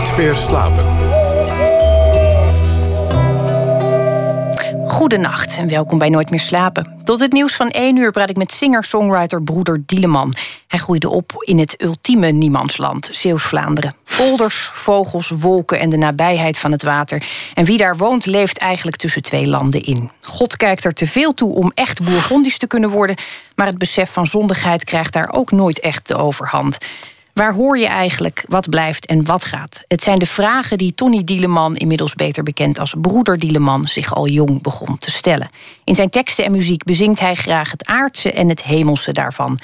Nooit meer slapen. Goedenacht en welkom bij Nooit meer slapen. Tot het nieuws van 1 uur praat ik met singer-songwriter broeder Dieleman. Hij groeide op in het ultieme niemandsland, Zeeuws-Vlaanderen. Polders, vogels, wolken en de nabijheid van het water. En wie daar woont, leeft eigenlijk tussen twee landen in. God kijkt er te veel toe om echt Bourgondisch te kunnen worden... maar het besef van zondigheid krijgt daar ook nooit echt de overhand. Waar hoor je eigenlijk, wat blijft en wat gaat? Het zijn de vragen die Tony Dieleman, inmiddels beter bekend als broeder Dieleman, zich al jong begon te stellen. In zijn teksten en muziek bezingt hij graag het aardse en het hemelse daarvan.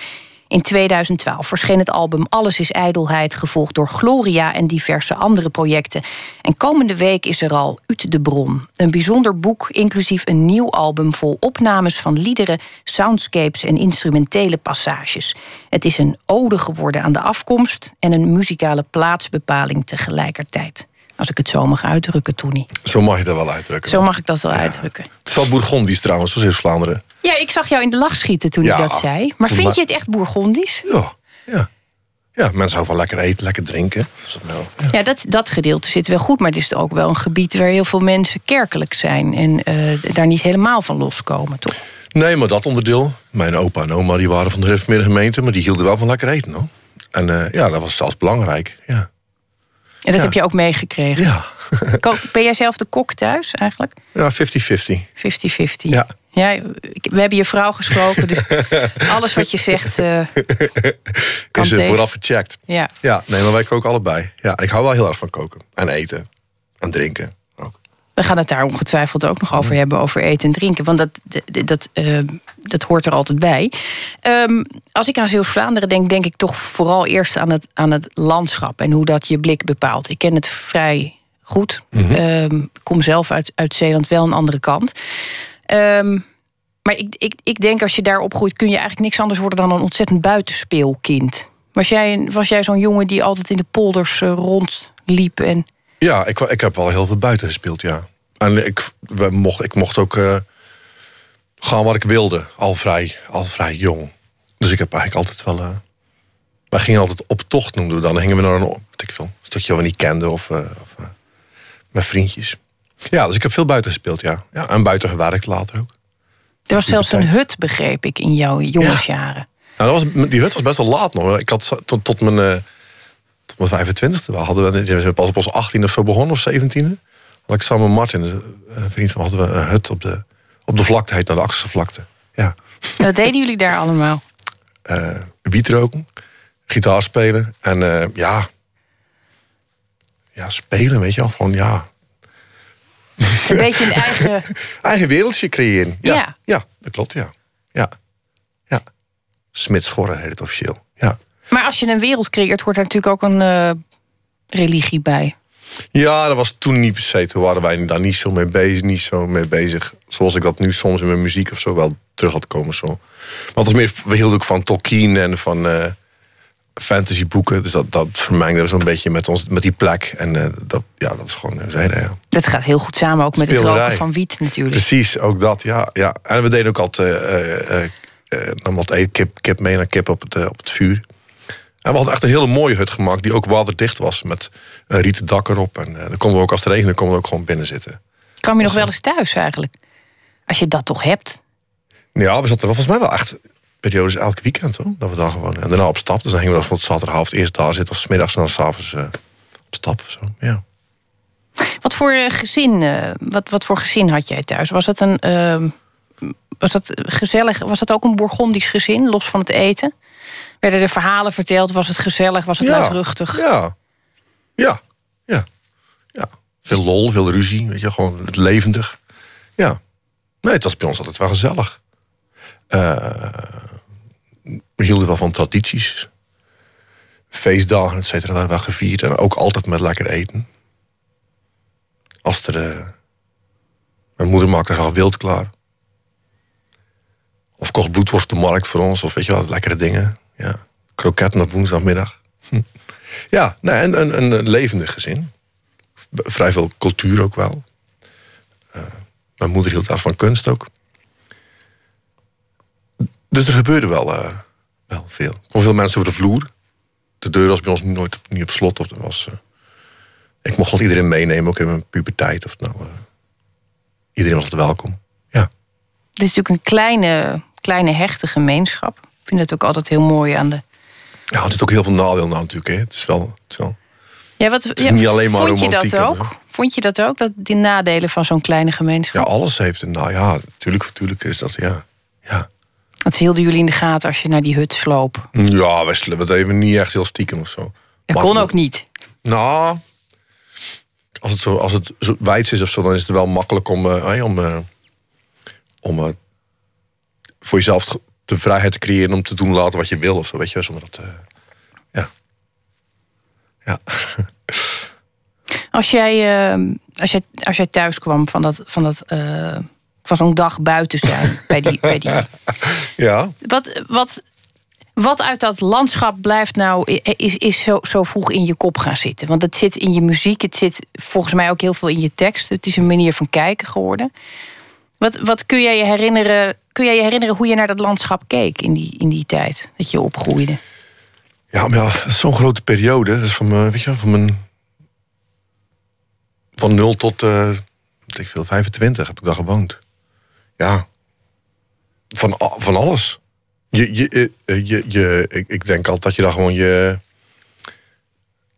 In 2012 verscheen het album Alles is ijdelheid, gevolgd door Gloria en diverse andere projecten. En komende week is er al Ut de Bron. Een bijzonder boek, inclusief een nieuw album vol opnames van liederen, soundscapes en instrumentele passages. Het is een ode geworden aan de afkomst en een muzikale plaatsbepaling tegelijkertijd. Als ik het zo mag uitdrukken, Tony. Zo mag je dat wel uitdrukken. Zo mag ik dat wel uitdrukken. Het is wel Bourgondisch trouwens, zoals in Vlaanderen. Ja, ik zag jou in de lach schieten toen Ja. ik dat zei. Maar vind je het echt Bourgondisch? Ja, ja. Ja, mensen houden van lekker eten, lekker drinken. Dat nou? Ja. Ja, dat, dat gedeelte zit wel goed. Maar het is ook wel een gebied waar heel veel mensen kerkelijk zijn. En eh, daar niet helemaal van loskomen, toch? Nee, maar dat onderdeel. Mijn opa en oma die waren van de gemeente, maar die hielden wel van lekker eten. Hoor. En eh, ja, dat was zelfs belangrijk. Ja. En dat Ja. heb je ook meegekregen. Ja, Ben jij zelf de kok thuis eigenlijk? 50-50. ja 50-50. Ja. Ja, ik- we hebben je vrouw gesproken, dus alles wat je zegt kan Is er vooraf gecheckt. Ja. Ja, nee, maar wij koken allebei. Ja, ik hou wel heel erg van koken. En eten. En drinken. Ook. We gaan het daar ongetwijfeld ook nog over hebben, over eten en drinken. Want dat, dat, dat, eh, dat hoort er altijd bij. Ehm, als ik aan Zeeuws-Vlaanderen denk, denk ik toch vooral eerst aan het, aan het landschap en hoe dat je blik bepaalt. Ik ken het vrij goed. Ik kom zelf uit, uit Zeeland, wel een andere kant. Ehm, maar ik, ik, ik denk als je daar opgroeit, kun je eigenlijk niks anders worden dan een ontzettend buitenspeelkind. Was jij, was jij zo'n jongen die altijd in de polders eh, rondliep en Ja, ik, ik heb wel heel veel buiten gespeeld, ja. En ik, we mocht, ik mocht ook eh, gaan wat ik wilde, al vrij, al vrij jong. Dus ik heb eigenlijk altijd wel... eh, wij gingen altijd op tocht, noemden we dan. Dan gingen we naar een ik veel, stukje wat we niet kenden of, of met vriendjes. Ja, dus ik heb veel buiten gespeeld, ja. ja en buiten gewerkt later ook. Er was zelfs een hut, begreep ik, in jouw jongensjaren. Nou, dat was, die hut was best wel laat nog. Ik had tot, tot mijn, eh, tot mijn 25e wel. Hadden we, we zijn pas op ons 18 of zo begonnen, of 17e. Had ik samen met Martin, een vriend van, hadden we een hut op de, op de vlakte, heet naar de Akselse vlakte. Ja. Wat deden jullie daar allemaal? Eh wiet roken, gitaar spelen en eh, ja. Ja, spelen, weet je wel. Gewoon, ja. Een beetje een eigen... Eigen wereldje creëren. Ja, Ja. ja. dat klopt, ja. Ja. ja. Smitsgorren heet het officieel. Ja. Maar als je een wereld creëert, hoort er natuurlijk ook een eh, religie bij. Ja, dat was toen niet per se. Toen waren wij daar niet zo mee bezig. Niet zo mee bezig. Zoals ik dat nu soms in mijn muziek of zo wel terug had komen. Zo. Maar het was meer, we hielden ook van Tolkien en van eh fantasyboeken. Dus dat, dat vermengde we zo'n beetje met, ons, met die plek. En eh, dat, ja, dat was gewoon een zijde, ja. Dat gaat heel goed samen, ook met het roken van wiet natuurlijk. Precies, ook dat, ja. ja. En we deden ook altijd nam wat eten, kip, kip mee naar kip op het, op het vuur. En we hadden echt een hele mooie hut gemaakt die ook waterdicht was. Met een rieten dak erop. En dan konden we ook als het regende, konden we ook gewoon binnen zitten. Kwam je nog wel eens thuis eigenlijk? Als je dat toch hebt. Ja, we zaten volgens mij wel echt periodes elk weekend hoor. Dat we daar gewoon. En daarna op stap. Dus dan gingen we dan tot zaterdagavond eerst daar zitten. Of 's middags en dan s'avonds eh op stap of zo. Ja. Wat voor eh, gezin, eh, wat, wat voor gezin had jij thuis? Was het een ehm, was dat gezellig? Was dat ook een Bourgondisch gezin, los van het eten? Werden er verhalen verteld? Was het gezellig? Was het ja. luidruchtig? Ja. Ja. Ja. Ja. Veel lol, veel ruzie. Weet je, gewoon het levendig. Ja. Nee, het was bij ons altijd wel gezellig. Eh, we hielden wel van tradities. Feestdagen, et cetera, werden wel gevierd. En ook altijd met lekker eten. Als er... eh, mijn moeder maakte graag wild klaar. Of kocht bloedworst de markt voor ons. Of weet je wel, lekkere dingen. Ja. Kroketten op woensdagmiddag. Ja, nee, en een, een, levendig gezin. Vrij veel cultuur ook wel. Eh, mijn moeder hield erg van kunst ook. Dus er gebeurde wel, eh, wel veel. Er veel mensen over de vloer. De deur was bij ons nooit op- niet op slot. Of er was, eh, ik mocht wel iedereen meenemen, ook in mijn puberteit. Of nou, uh, iedereen was altijd welkom. Ja. Het is natuurlijk een kleine, kleine hechte gemeenschap. Ik vind het ook altijd heel mooi aan de. Ja, het is ook heel veel nadeel nou natuurlijk. Hè. Het is wel. Het is wel... Ja, wat, het is niet alleen maar vond je dat ook? Vond je dat ook? Dat die nadelen van zo'n kleine Ja, gemeenschap? alles heeft een. Nou ja, natuurlijk, natuurlijk is dat. Ja. Ja, Dat hielden jullie in de gaten als je naar die hut sloop. ja we het even niet echt heel stiekem of zo. Dat kon ook niet. Nou, als het zo, als het zo wijd is of zo, dan is het wel makkelijk om, eh, om, eh, om eh, voor jezelf de vrijheid te creëren om te doen laten wat je wil of zo, weet je, wel, zonder dat. ja. Ja. Als jij, eh, als jij, als jij thuis kwam van, dat, van, dat, van zo'n dag buiten zijn. bij die, bij die, ja. wat, wat, wat uit dat landschap blijft nou, is, is zo, zo vroeg in je kop gaan zitten? Want het zit in je muziek, het zit volgens mij ook heel veel in je tekst. Het is een manier van kijken geworden. Wat, wat kun jij je herinneren? Kun jij je herinneren hoe je naar dat landschap keek in die, in die tijd dat je opgroeide? Ja, maar ja, zo'n grote periode. Dat is van mijn, weet je, wel, van mijn. Van 0 tot, eh weet ik veel, 25 heb ik daar gewoond. Ja. Van, van alles. Je, je, eh, eh, je, je, ik, ik denk altijd dat je daar gewoon je.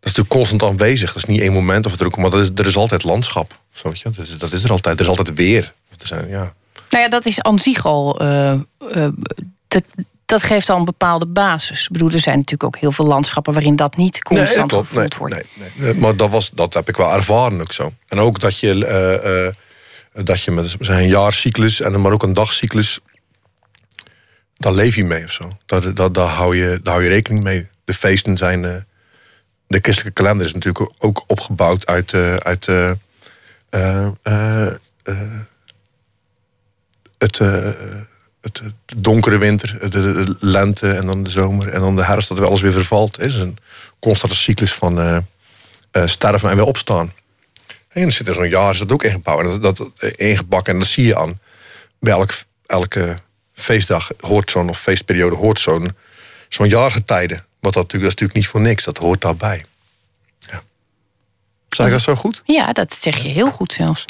Dat is natuurlijk constant aanwezig. Dat is niet één moment of druk, maar dat is, er is altijd landschap. Zo, weet je? Dat, is, dat is er altijd. Er is altijd weer. Er zijn, ja. Nou ja, dat is aan zich al. eh, dat, dat geeft al een bepaalde basis. Ik bedoel, er zijn natuurlijk ook heel veel landschappen waarin dat niet constant klopt. gevoeld nee, wordt. Nee, nee. Maar dat, was, dat heb ik wel ervaren ook zo. En ook dat je, eh, dat je met zijn een jaarcyclus en maar ook een dagcyclus, daar leef je mee of zo. Daar, daar, daar, hou, je, daar hou je rekening mee. De feesten zijn. eh, de christelijke kalender is natuurlijk ook opgebouwd uit. eh, uit eh, het, het, donkere winter, de, lente en dan de zomer en dan de herfst, dat weer alles weer vervalt. Het is een constante cyclus van sterven en weer opstaan. En dan zit er zo'n jaar, is dat ook ingebouwd. En dat, dat, ingebakken en dat zie je aan. Bij elk, elke feestdag hoort zo'n, of feestperiode hoort zo'n zo'n jaargetijde. Wat dat, natuurlijk, dat is natuurlijk niet voor niks, dat hoort daarbij. Ja. Zeg ik dat zo goed? Ja, dat zeg je heel goed zelfs.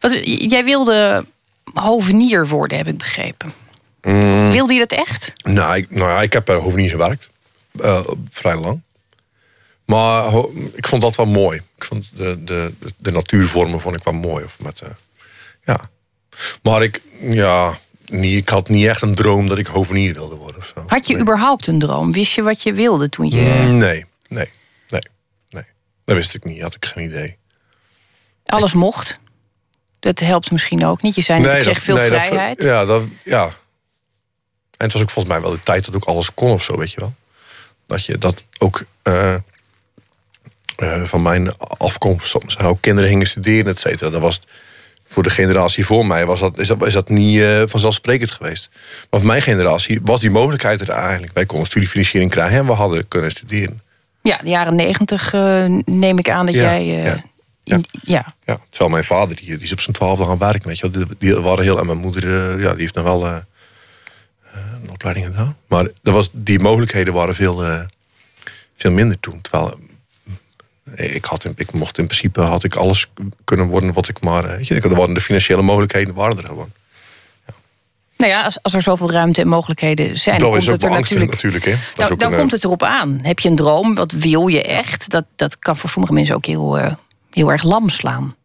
Wat, jij wilde hovenier worden, heb ik begrepen. Mm. Wilde je dat echt? Nou, ik, nou ja, ik heb bij Hovenier gewerkt. Eh, vrij lang. Maar ho- ik vond dat wel mooi. Ik vond de, de, de, de natuurvormen vond ik wel mooi. Of met, eh, ja. Maar ik, ja, niet, ik had niet echt een droom dat ik hovenier wilde worden. Of zo. Had je nee. überhaupt een droom? Wist je wat je wilde toen je Mm, Nee, nee, nee, nee. Dat wist ik niet, had ik geen idee. alles mocht? Dat helpt misschien ook niet. Je zei net, ik kreeg veel nee, dat- vrijheid. ja, dat, ja. En het was ook volgens mij wel de tijd dat ook alles kon of zo, weet je wel. Dat je dat ook eh, eh, van mijn afkomst, soms ook kinderen gingen studeren, et cetera. Dat was het- voor de generatie voor mij was dat, is, dat, is dat niet eh, vanzelfsprekend geweest. Maar voor mijn generatie was die mogelijkheid er eigenlijk. Wij konden studiefinanciering krijgen en we hadden kunnen studeren. Ja, de jaren negentig eh, neem ik aan dat Ja, jij... eh, ja, in- ja. Ja, terwijl mijn vader, die, die is op zijn twaalfde gaan werken, weet je wel. Die, die waren heel... En mijn moeder, ja, die heeft nog wel een opleiding gedaan. Maar er was, die mogelijkheden waren veel, veel minder toen. Terwijl ik, had, ik mocht in principe had ik alles kunnen worden wat ik maar... Weet je, er waren de financiële mogelijkheden waren er gewoon. Nou ja, als, als er zoveel ruimte en mogelijkheden zijn, dan komt is ook het er natuurlijk... natuurlijk. hè. Dat is Dan, dan een, eh, komt het erop aan. Heb je een droom? Wat wil je echt? Dat, dat kan voor sommige mensen ook heel, eh, heel erg lam slaan.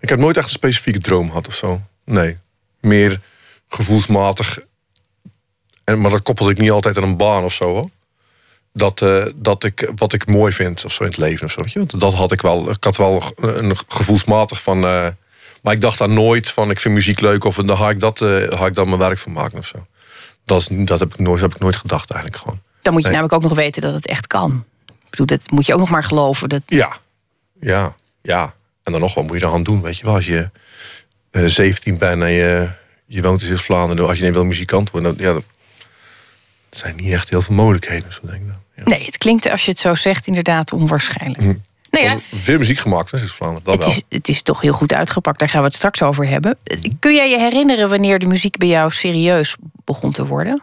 Ik heb nooit echt een specifieke droom gehad of zo. Nee. Meer gevoelsmatig. En, maar dat koppelde ik niet altijd aan een baan of zo. Hoor. Dat, eh, dat ik wat ik mooi vind of zo in het leven of zo. weet je. Want Dat had ik wel. Ik had wel een gevoelsmatig van. eh, maar ik dacht daar nooit van. Ik vind muziek leuk of dan ga ik dat, ga ik dan mijn werk van maken of zo. Dat, is, dat heb ik nooit, heb ik nooit gedacht eigenlijk gewoon. Dan moet je Nee. namelijk ook nog weten dat het echt kan. Ik bedoel, dat moet je ook nog maar geloven. Dat, Ja, ja, ja. En dan nog, wat moet je gaan doen? Weet je wel, als je eh 17 bent en je, je woont in Zuid-Vlaanderen, als je niet wil muzikant worden, dan, ja, dat zijn niet echt heel veel mogelijkheden. Zo denk ik dan. Ja. nee, het klinkt als je het zo zegt inderdaad onwaarschijnlijk. Hm. Nou ja, Veel muziek gemaakt in Zuid-Vlaanderen, dat het wel. is, het is toch heel goed uitgepakt. Daar gaan we het straks over hebben. Kun jij je herinneren wanneer de muziek bij jou serieus begon te worden?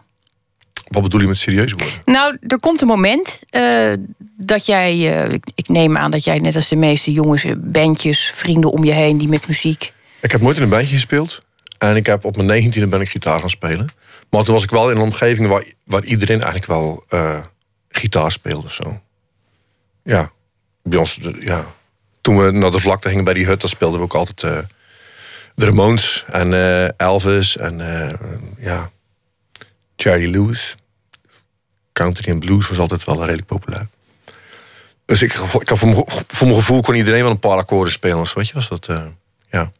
Wat bedoel je met serieus worden? Nou, er komt een moment uh, dat jij, uh, ik, ik, neem aan dat jij net als de meeste jongens, bandjes, vrienden om je heen die met muziek. Ik heb nooit in een bandje gespeeld. En ik heb op mijn negentiende ben ik gitaar gaan spelen. Maar toen was ik wel in een omgeving waar, waar iedereen eigenlijk wel uh, gitaar speelde of zo. Ja, bij ons, ja. Toen we naar de vlakte gingen bij die hut, dan speelden we ook altijd de Ramones en Elvis en ja, Charlie Lewis. Country en blues was altijd wel redelijk populair. Dus ik, ik mijn, voor mijn gevoel kon iedereen wel een paar akkoorden spelen. Weet je, was dat, uh, ja.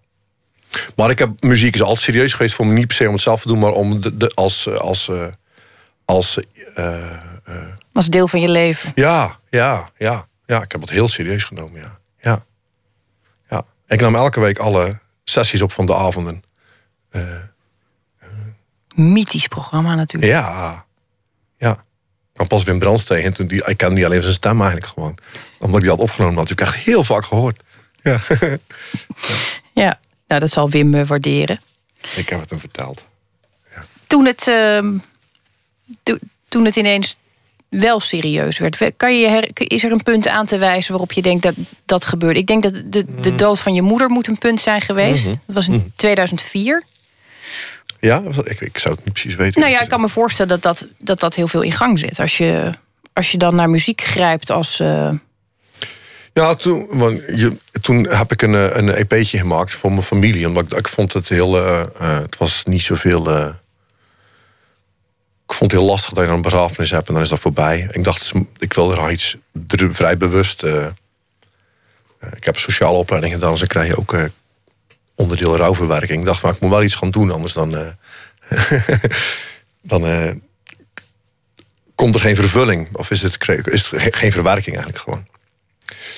Maar ik heb, muziek is altijd serieus geweest voor me. Niet per se om het zelf te doen, maar om de, de als... als, uh, als uh, als deel van je leven. Ja, ja, ja. Ja, ik heb het heel serieus genomen, ja. Ja. ja. Ik nam elke week alle sessies op van de avonden mythisch programma natuurlijk. Ja, ja. Ik kwam pas Wim Brands tegen. Toen die, ik kende niet alleen zijn stem eigenlijk gewoon. Omdat hij had opgenomen had. Ik echt heel vaak gehoord. Ja. ja, nou dat zal Wim uh, waarderen. Ik heb het hem verteld. Ja. Toen, het, uh, to, toen het ineens wel serieus werd. Kan je her, is er een punt aan te wijzen waarop je denkt dat dat gebeurde? Ik denk dat de, de mm. dood van je moeder moet een punt zijn geweest. Mm -hmm. Dat was in 2004. Mhm. Ja, ik, ik zou het niet precies weten. Nou ja, ik kan me voorstellen dat dat, dat, dat heel veel in gang zit. Als je, als je dan naar muziek grijpt als. Uh... Ja, toen, want je, toen heb ik een, een EP'tje gemaakt voor mijn familie. Omdat ik, ik vond het heel. Uh, het was niet zoveel. Uh, ik vond het heel lastig dat je een begrafenis hebt en dan is dat voorbij. Ik dacht, ik wil er iets vrij bewust. ik heb sociale opleiding gedaan, dus dan krijg je ook onderdeel rouwverwerking. Ik dacht, van, ik moet wel iets gaan doen, anders dan, uh, dan uh, komt er geen vervulling. Of is het, is geen verwerking eigenlijk gewoon.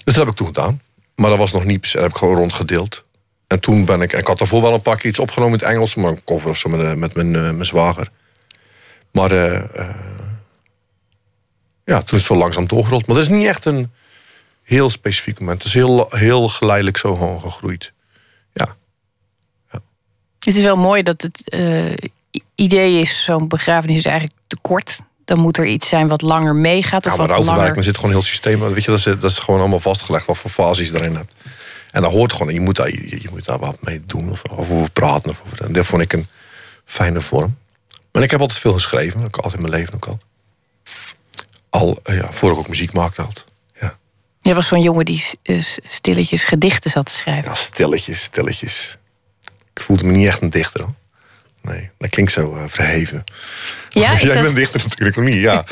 Dus dat heb ik toen gedaan. Maar dat was nog niet, dat heb ik gewoon rondgedeeld. En toen ben ik, ik had daarvoor wel een paar keer iets opgenomen in het Engels, maar een cover of zo met, eh, met mijn, mijn zwager. Maar uh, ja, toen is het zo langzaam doorgerold. Maar dat is niet echt een heel specifiek moment. Het is heel, heel geleidelijk zo gewoon gegroeid. Het is wel mooi dat het uh, idee is, zo'n begrafenis is eigenlijk te kort. Dan moet er iets zijn wat langer meegaat. Of ja, maar wat langer... maar zit gewoon een heel systeem. Weet je, dat, is, dat is gewoon allemaal vastgelegd wat voor fases je erin hebt. En dat hoort gewoon. Je moet daar, je, je moet daar wat mee doen of, of over praten. Of over, en dat vond ik een fijne vorm. Maar ik heb altijd veel geschreven. Ik altijd in mijn leven ook al. Al, uh, ja, voor ik ook muziek maakte altijd. Ja. Jij was zo'n jongen die uh, stilletjes gedichten zat te schrijven. Ja, stilletjes, stilletjes. Ik voelde me niet echt een dichter. Hoor. Nee, dat klinkt zo uh, verheven. Ja, Jij dat... bent dichter natuurlijk nog niet, ja.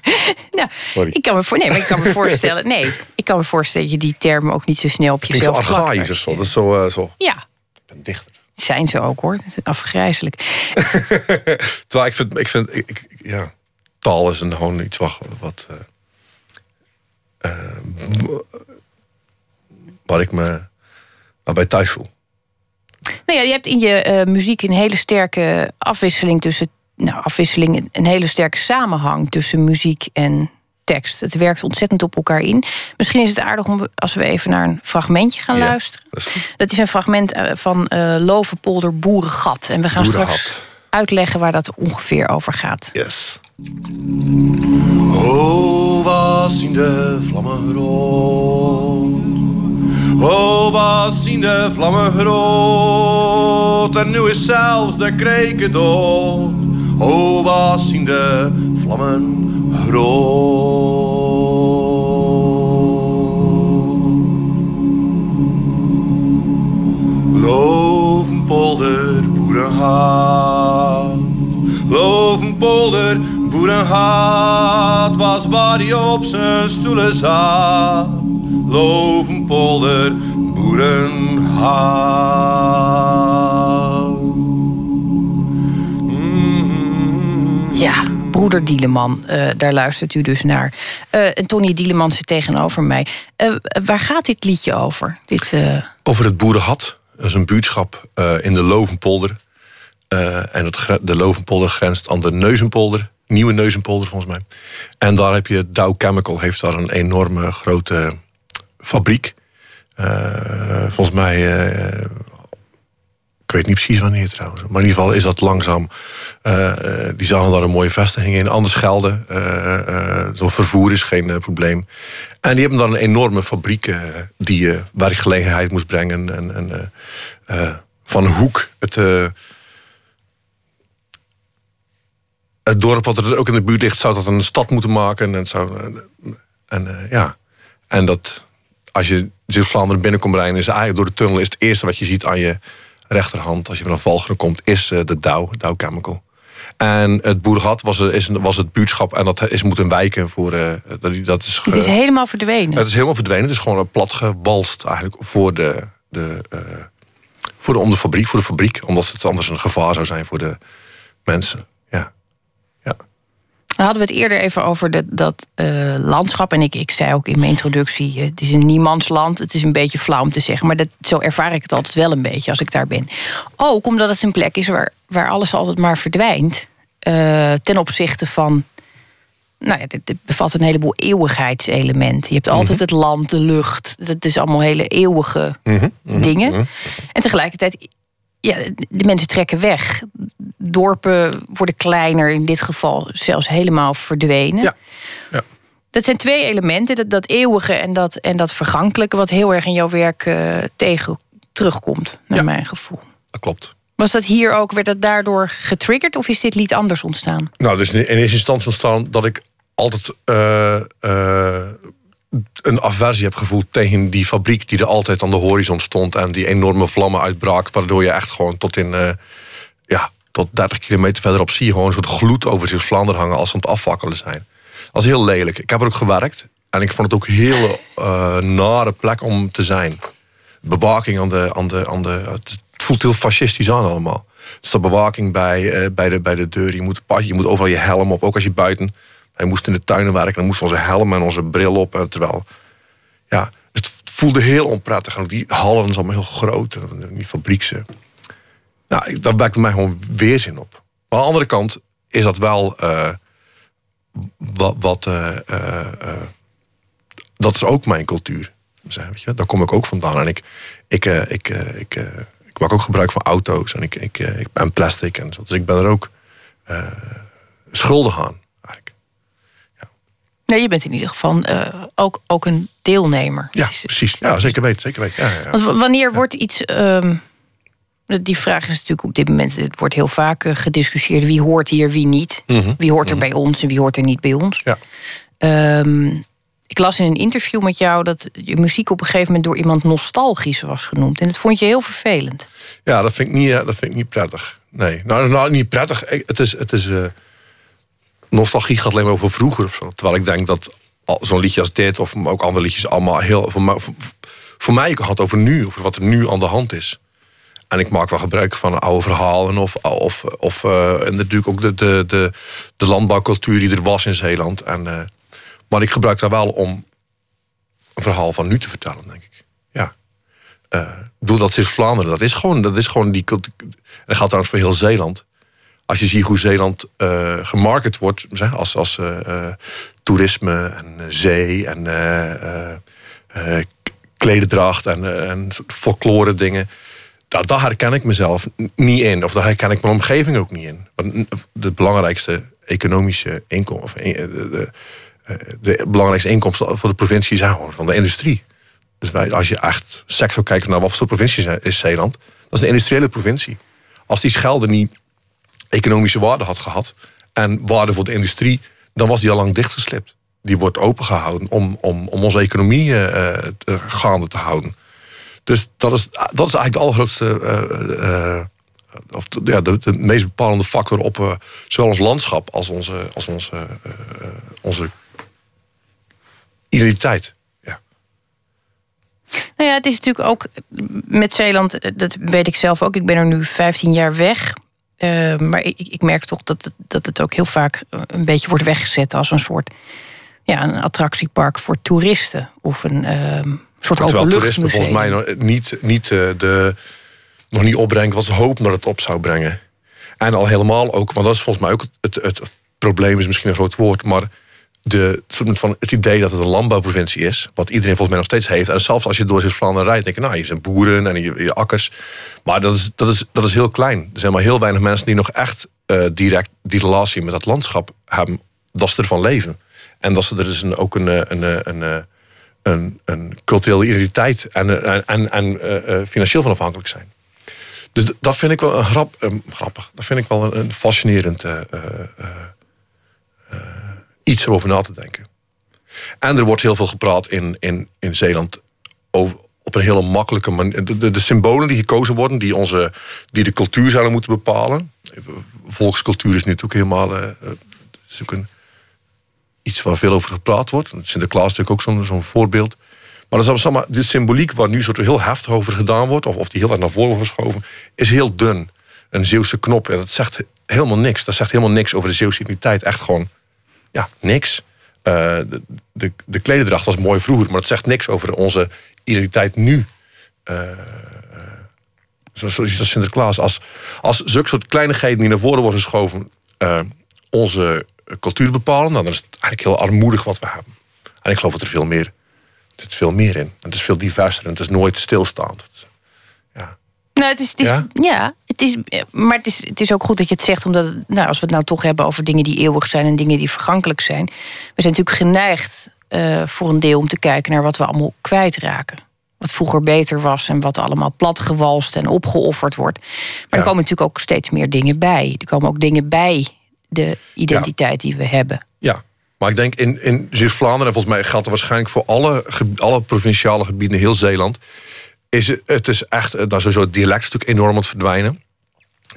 nou, Sorry. Ik kan, me voor... nee, maar ik kan me voorstellen... Nee, ik kan me voorstellen dat je die termen ook niet zo snel op jezelf plakt. archaïs of zo. Dat is zo, uh, zo... Ja. Ik ben dichter. Zijn ze ook hoor. Afgrijzelijk. Terwijl ik vind... Ik vind ik, ja, taal is een, gewoon iets wat... wat uh, waar ik me bij thuis voel. Nou ja, je hebt in je uh, muziek een hele sterke afwisseling tussen. Nou, afwisseling, een hele sterke samenhang tussen muziek en tekst. Het werkt ontzettend op elkaar in. Misschien is het aardig om als we even naar een fragmentje gaan luisteren. Dat is, dat is, een fragment uh, van uh, Lovenpolder Boerengat. En we gaan straks uitleggen waar dat ongeveer over gaat. Yes. Oh, was in de vlammen rood. Oh, wat zien de vlammen groot en nu is zelfs de kreken dood. Oh, wat zien de vlammen groot. Lovenpolder, boerenhaat. Lovenpolder, boerenhaat was waar hij op zijn stoelen zat Lovenpolder, Boerenhaal. Broeder Dieleman, uh, daar luistert u dus naar. Uh, en Tony Dieleman zit tegenover mij. Uh, waar gaat dit liedje over? Dit, Over het boerenhat. Dat is een buurtschap in de Lovenpolder. en het, de Lovenpolder grenst aan de Neuzenpolder. Nieuwe Neuzenpolder volgens mij. En daar heb je Dow Chemical, heeft daar een enorme grote fabriek. Volgens mij, ik weet niet precies wanneer trouwens. Maar in ieder geval is dat langzaam. Uh, die zagen daar een mooie vestiging in. Anders gelden. Uh, Zo'n vervoer is geen probleem. En die hebben dan een enorme fabriek die werkgelegenheid moest brengen. En, en van hoek het, het dorp wat er ook in de buurt ligt, zou dat een stad moeten maken. En, en ja, en dat als je Zuid-Vlaanderen binnenkomt rijden, is eigenlijk door de tunnel is het eerste wat je ziet aan je rechterhand als je van Valgeren komt, is eh, de Dow, Dow Chemical. En het Boergat was, is, was het buurtschap en dat is moeten wijken voor. Uh, dat, dat is het is helemaal verdwenen. Het is helemaal verdwenen. Het is gewoon plat gewalst eigenlijk voor de, de, uh, voor de, om de fabriek, voor de fabriek. Omdat het anders een gevaar zou zijn voor de mensen. Dan hadden we het eerder even over de, dat uh, landschap. En ik, ik zei ook in mijn introductie: uh, het is een niemandsland. Het is een beetje flauw om te zeggen. Maar dat, zo ervaar ik het altijd wel een beetje als ik daar ben. Ook omdat het een plek is waar, waar alles altijd maar verdwijnt. Uh, ten opzichte van. Nou ja, dit, bevat een heleboel eeuwigheidselementen. Je hebt altijd mhm. het land, de lucht. Dat is allemaal hele eeuwige mm -hmm, dingen. Mhm. En tegelijkertijd ja, de mensen trekken weg. Dorpen worden kleiner, in dit geval zelfs helemaal verdwenen. Ja. ja. Dat zijn twee elementen, dat, dat eeuwige en dat, en dat vergankelijke, wat heel erg in jouw werk uh, tegen terugkomt, naar mijn gevoel. Dat klopt. Was dat hier ook, werd dat daardoor getriggerd of is dit lied anders ontstaan? Nou, dus in eerste instantie ontstaan dat ik altijd uh, uh, een aversie heb gevoeld tegen die fabriek die er altijd aan de horizon stond en die enorme vlammen uitbraak, waardoor je echt gewoon tot in uh, ja, tot 30 kilometer verderop zie je gewoon een soort gloed over zich Vlaanderen hangen als ze aan het afwakkelen zijn. Dat is heel lelijk. Ik heb er ook gewerkt en ik vond het ook een hele uh, nare plek om te zijn. Bewaking aan de, aan de, aan de. Het voelt heel fascistisch aan allemaal. Er staat bewaking bij, uh, bij, de, bij de deur. Je moet, je moet overal je helm op, ook als je buiten hij moest in de tuinen werken. Dan moest onze helm en onze bril op. En terwijl, ja, het voelde heel onprettig. En die hallen zijn allemaal heel groot. Die fabriekse. Nou, dat wekte mij gewoon weerzin op. Maar aan de andere kant is dat wel uh, wat. wat uh, uh, dat is ook mijn cultuur. Weet je? Daar kom ik ook vandaan. En ik, ik, ik, ik, ik maak ook gebruik van auto's. En ik, ik, ik ben plastic en zo. Dus ik ben er ook schuldig aan. Nee, je bent in ieder geval uh, ook, ook een deelnemer. Ja, precies. Ja, zeker weten. Zeker weten. Ja, ja, Want wanneer wordt iets. Um, die vraag is natuurlijk op dit moment. Het wordt heel vaak uh, gediscussieerd. Wie hoort hier, wie niet? Mm Wie hoort er mm -hmm. bij ons en wie hoort er niet bij ons? Ja. Um, ik las in een interview met jou dat je muziek op een gegeven moment door iemand nostalgisch was genoemd. En dat vond je heel vervelend. Ja, dat vind ik niet, dat vind ik niet prettig. Nee, nou, nou niet prettig. Het is. Het is uh, nostalgie gaat alleen maar over vroeger of zo. Terwijl ik denk dat zo'n liedje als dit, of ook andere liedjes, allemaal heel. Voor mij, voor, mij gaat over nu, over wat er nu aan de hand is. En ik maak wel gebruik van oude verhalen. Of, of, of en natuurlijk ook de, de, de, de, landbouwcultuur die er was in Zeeland. En, uh, maar ik gebruik daar wel om een verhaal van nu te vertellen, denk ik. Ja. Uh, bedoel, dat is Vlaanderen. Dat is gewoon, dat is gewoon die cultuur. En dat geldt trouwens voor heel Zeeland als je ziet hoe Zeeland uh, gemarket wordt, als, als uh, toerisme en zee en klededracht en, en folklore dingen. Daar, herken ik mezelf niet in. Of daar herken ik mijn omgeving ook niet in. Want de belangrijkste economische inkomsten, de, de, de, belangrijkste inkomsten voor de provincie zijn gewoon van de industrie. Dus als je echt seks zou kijken naar wat voor provincie is Zeeland, dat is een industriële provincie. Als die Schelde niet economische waarde had gehad en waarde voor de industrie, dan was die al lang dichtgeslipt. Die wordt opengehouden om, om, om onze economie uh, gaande te houden. Dus dat is, dat is eigenlijk de allergrootste, uh, of de, ja, de, meest bepalende factor op zowel ons landschap als onze, als onze, onze identiteit. Nou ja, het is natuurlijk ook met Zeeland, dat weet ik zelf ook. Ik ben er nu 15 jaar weg. Maar ik, ik, merk toch dat het, dat het ook heel vaak een beetje wordt weggezet als een soort ja, een attractiepark voor toeristen. Of een uh, soort openluchtmuseum. volgens mij niet, niet, uh, de, nog niet opbrengt wat ze hopen dat het op zou brengen. En al helemaal ook, want dat is volgens mij ook het, het, het probleem, is misschien een groot woord, maar de, van het idee dat het een landbouwprovincie is, wat iedereen volgens mij nog steeds heeft. En zelfs als je door Zuid-Vlaanderen rijdt, denk je, nou, hier zijn boeren en je, je, akkers. Maar dat is, dat, is, dat is heel klein. Er zijn maar heel weinig mensen die nog echt uh, direct die relatie met dat landschap hebben, dat ze ervan leven. En dat ze er dus een, ook een, een, een, een, een culturele identiteit en, en, en, en uh, financieel van afhankelijk zijn. Dus dat vind ik wel een grap, grappig. Dat vind ik wel een, een fascinerend iets over na te denken. En er wordt heel veel gepraat in, in, in Zeeland over, op een hele makkelijke manier. De, symbolen die gekozen worden, die, onze, die de cultuur zouden moeten bepalen. Volkscultuur is nu natuurlijk helemaal een, iets waar veel over gepraat wordt. Sinterklaas is natuurlijk ook zo'n voorbeeld. Maar dat is allemaal, de symboliek waar nu soort heel heftig over gedaan wordt, of, of die heel erg naar voren wordt geschoven, is heel dun. Een Zeeuwse knop, dat zegt helemaal niks. Dat zegt helemaal niks over de Zeeuwse identiteit. Echt gewoon ja, niks. Uh, de, de, was mooi vroeger, maar het zegt niks over onze identiteit nu. Uh, zoals als Sinterklaas. Als, als zulke soort kleinigheden die naar voren worden geschoven... Onze cultuur bepalen... dan is het eigenlijk heel armoedig wat we hebben. En ik geloof dat er veel meer, er zit veel meer in. Het is veel diverser en het is nooit stilstaand. Nou, het is, het is ja? ja? het is, maar het is, het is ook goed dat je het zegt, omdat nou, als we het nou toch hebben over dingen die eeuwig zijn en dingen die vergankelijk zijn. We zijn natuurlijk geneigd uh, voor een deel om te kijken naar wat we allemaal kwijtraken. Wat vroeger beter was en wat allemaal platgewalst en opgeofferd wordt. Maar er komen natuurlijk ook steeds meer dingen bij. Er komen ook dingen bij de identiteit die we hebben. Ja, maar ik denk in, in Zuid-Vlaanderen, en volgens mij geldt dat waarschijnlijk voor alle, alle provinciale gebieden, heel Zeeland is het is echt, eh, nou, sowieso het dialect natuurlijk enorm aan het verdwijnen.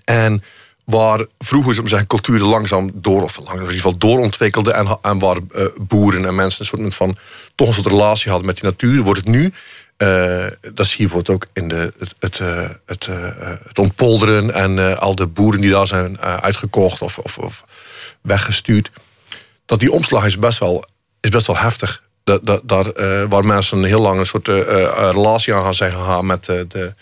En waar vroeger zijn culturen langzaam door, of lang, in ieder geval doorontwikkelde en, en waar uh, boeren en mensen een soort van toch een soort relatie hadden met die natuur, wordt het nu, uh, dat zie je bijvoorbeeld ook in de, het, het, uh, het, het ontpolderen en al de boeren die daar zijn uitgekocht of, of, of, weggestuurd, dat die omslag is best wel, is best wel heftig dat, dat, waar mensen heel lang een soort relatie aan gaan zijn gegaan met, de,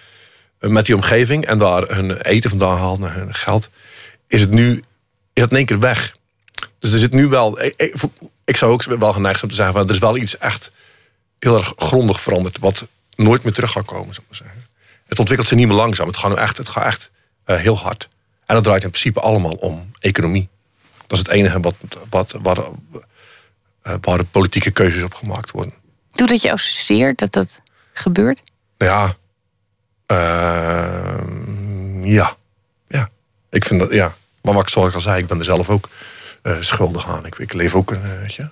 met die omgeving en daar hun eten vandaan halen, hun geld, is het nu is het in één keer weg. Dus er zit nu wel. Ik, ik zou ook wel geneigd zijn te zeggen: van, er is wel iets echt heel erg grondig veranderd, wat nooit meer terug gaat komen. Zou ik zeggen. Het ontwikkelt zich niet meer langzaam. Het gaat, nu echt, het gaat echt heel hard. En dat draait in principe allemaal om economie. Dat is het enige wat, wat, wat, uh, waar de politieke keuzes op gemaakt worden. Doet het jou zeer dat dat gebeurt? Ja. Uh, ja. Ja. Ik vind dat, ja. Maar wat ik zoals ik al zei, ik ben er zelf ook uh, schuldig aan. Ik, ik leef ook een, uh, weet je.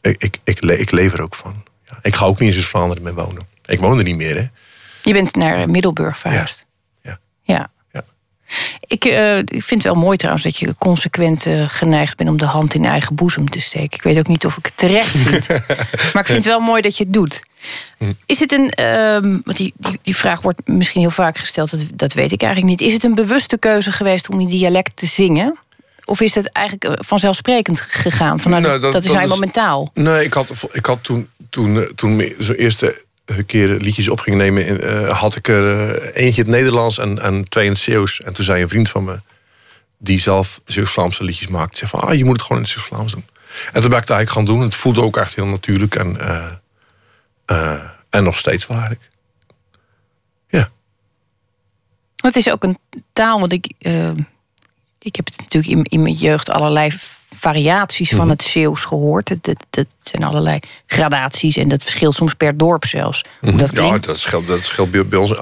Ik, ik, ik, le ik leef er ook van. Ik ga ook niet in Zuid-Vlaanderen meer wonen. Ik woon er niet meer, hè. Je bent naar Middelburg verhuisd. Ja. ja. ja. Ik, uh, ik vind het wel mooi trouwens dat je consequent uh, geneigd bent om de hand in eigen boezem te steken. Ik weet ook niet of ik het terecht vind. maar ik vind het wel mooi dat je het doet. Hm. Is het een. Uh, want die, die, die, vraag wordt misschien heel vaak gesteld, dat, dat weet ik eigenlijk niet. Is het een bewuste keuze geweest om in dialect te zingen? Of is het eigenlijk eh, vanzelfsprekend gegaan? Van, nou, dat, dat, is helemaal mentaal. Nee, ik had, ik had toen, toen, toen zo'n eerste keer liedjes op ging nemen, uh, had ik er uh, eentje in het Nederlands en, en twee in het Zeeuws. En toen zei een vriend van me, die zelf Zeeuws-Vlaamse liedjes maakt, zei van, ah, je moet het gewoon in het Zeeuws-Vlaams doen. En toen ben ik het eigenlijk gaan doen. Het voelde ook echt heel natuurlijk en, uh, en nog steeds wel eigenlijk. Ja. Het is ook een taal, want ik, ik heb het natuurlijk in, in mijn jeugd allerlei variaties van mhm. het Zeeuws gehoord. Het, zijn allerlei gradaties en dat verschilt soms per dorp zelfs. Mhm. dat ja, dat scheelt, dat scheelt bij, bij ons.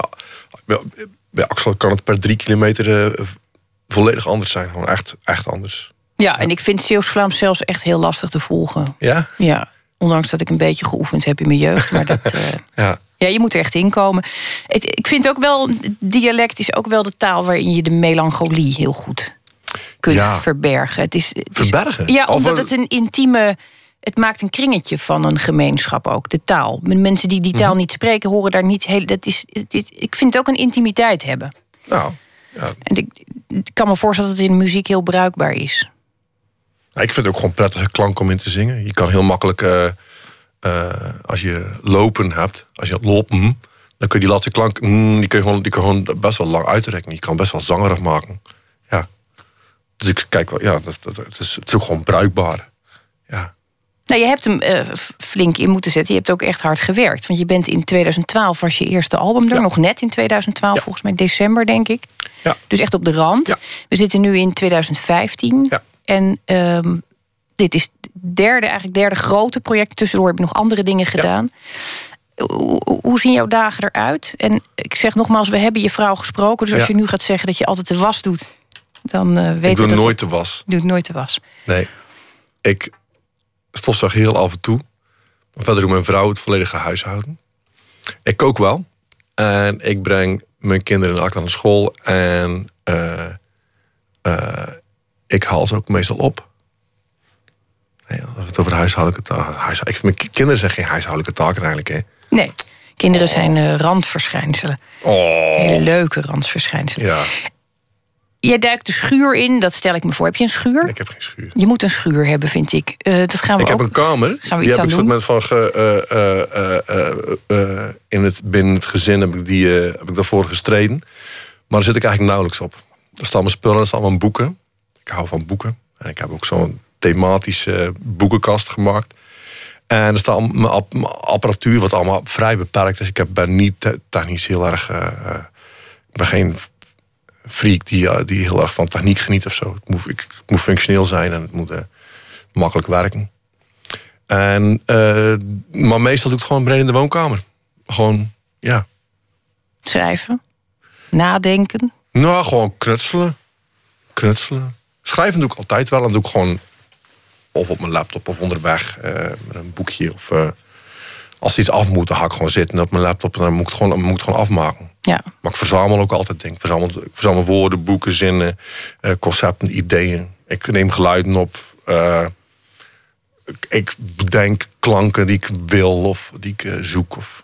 Bij, bij Axel kan het per drie kilometer uh, volledig anders zijn. Gewoon echt, echt anders. Ja, en ik vind Zeeuws-Vlaams zelfs echt heel lastig te volgen. Ja? Ja, ondanks dat ik een beetje geoefend heb in mijn jeugd. Maar dat, uh, ja. ja, je moet er echt inkomen. ik vind ook wel, dialect is ook wel de taal waarin je de melancholie heel goed kunt verbergen. Het is, het verbergen? ja, omdat het een intieme. Het maakt een kringetje van een gemeenschap ook, de taal. Mensen die die taal mhm. niet spreken, horen daar niet heel. Dat is, is, ik vind het ook een intimiteit hebben. Nou, ja. En ik, ik kan me voorstellen dat het in muziek heel bruikbaar is. Ik vind het ook gewoon prettige klank om in te zingen. Je kan heel makkelijk, uh, uh, als je lopen hebt, als je lopen, dan kun je die laatste klank, mm, die kun je gewoon, die kun je gewoon best wel lang uitrekken. Je kan best wel zangerig maken. Dus ik kijk wel, ja, dat, dat, het, is, het is ook gewoon bruikbaar. Ja. Nou, je hebt hem uh, flink in moeten zetten. Je hebt ook echt hard gewerkt. Want je bent in 2012 was je eerste album er. Nog net in 2012, volgens mij december, denk ik. Ja. Dus echt op de rand. We zitten nu in 2015. En um, dit is het derde, eigenlijk derde grote project. Tussendoor heb ik nog andere dingen gedaan. Hoe, hoe, zien jouw dagen eruit? En ik zeg nogmaals, we hebben je vrouw gesproken. Dus als je nu gaat zeggen dat je altijd de was doet, dan uh, weet ik doe dat nooit de was. Doe nooit de was. Nee, ik stofzuig heel af en toe. Verder doet mijn vrouw het volledige huishouden. Ik kook wel. En ik breng mijn kinderen elk naar school. En uh, uh, ik haal ze ook meestal op. Nee, als we het over de huishoudelijke taken. Huishoud, mijn kinderen zijn geen huishoudelijke taken eigenlijk. Hè? Nee, kinderen zijn uh, randverschijnselen. Oh. Hele leuke randverschijnselen. Ja. Jij duikt de schuur in, dat stel ik me voor. Heb je een schuur? Ik heb geen schuur. Je moet een schuur hebben, vind ik. Uh, dat gaan we ik ook... heb een kamer. Gaan we die iets heb ik aan soort van ge, uh, uh, in het, binnen het gezin heb ik, die, heb ik daarvoor gestreden. Maar daar zit ik eigenlijk nauwelijks op. Er staan mijn spullen, er staan mijn boeken. Ik hou van boeken. En ik heb ook zo'n thematische boekenkast gemaakt. En er staat mijn apparatuur, wat allemaal vrij beperkt is. Ik ben niet technisch heel erg. Ik ben geen freak die, die heel erg van techniek geniet of zo. Het moet, ik, moet functioneel zijn en het moet uh, makkelijk werken. En, uh, maar meestal doe ik het gewoon beneden in de woonkamer. Gewoon, ja. Schrijven? Nadenken? Nou, gewoon knutselen. Knutselen. Schrijven doe ik altijd wel. En doe ik gewoon of op mijn laptop of onderweg uh, met een boekje. Of als iets af moet, dan ga ik gewoon zitten op mijn laptop en dan moet ik het gewoon, moet het gewoon afmaken. Ja. Maar ik verzamel ook altijd dingen. Ik verzamel, ik verzamel woorden, boeken, zinnen, uh, concepten, ideeën. Ik neem geluiden op. ik bedenk klanken die ik wil of die ik zoek. Of,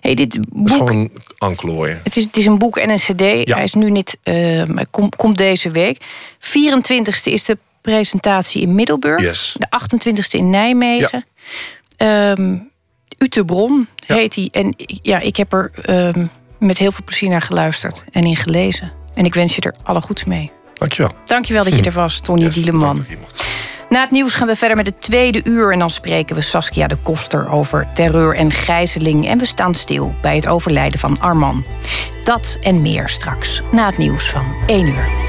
Hey, dit boek, gewoon anklooien. Het is, het is een boek en een cd. Ja. Hij is nu niet, komt kom deze week. 24e is de presentatie in Middelburg. Yes. De 28e in Nijmegen. Ja. Um, Utebron Ja. heet hij. En ja, ik heb er um, met heel veel plezier naar geluisterd en in gelezen. En ik wens je er alle goeds mee. Dankjewel. Dankjewel dat je er was, Tony Yes, Dieleman. Na het nieuws gaan we verder met het tweede uur. En dan spreken we Saskia de Koster over terreur en gijzeling. En we staan stil bij het overlijden van Arman. Dat en meer straks na het nieuws van 1 uur.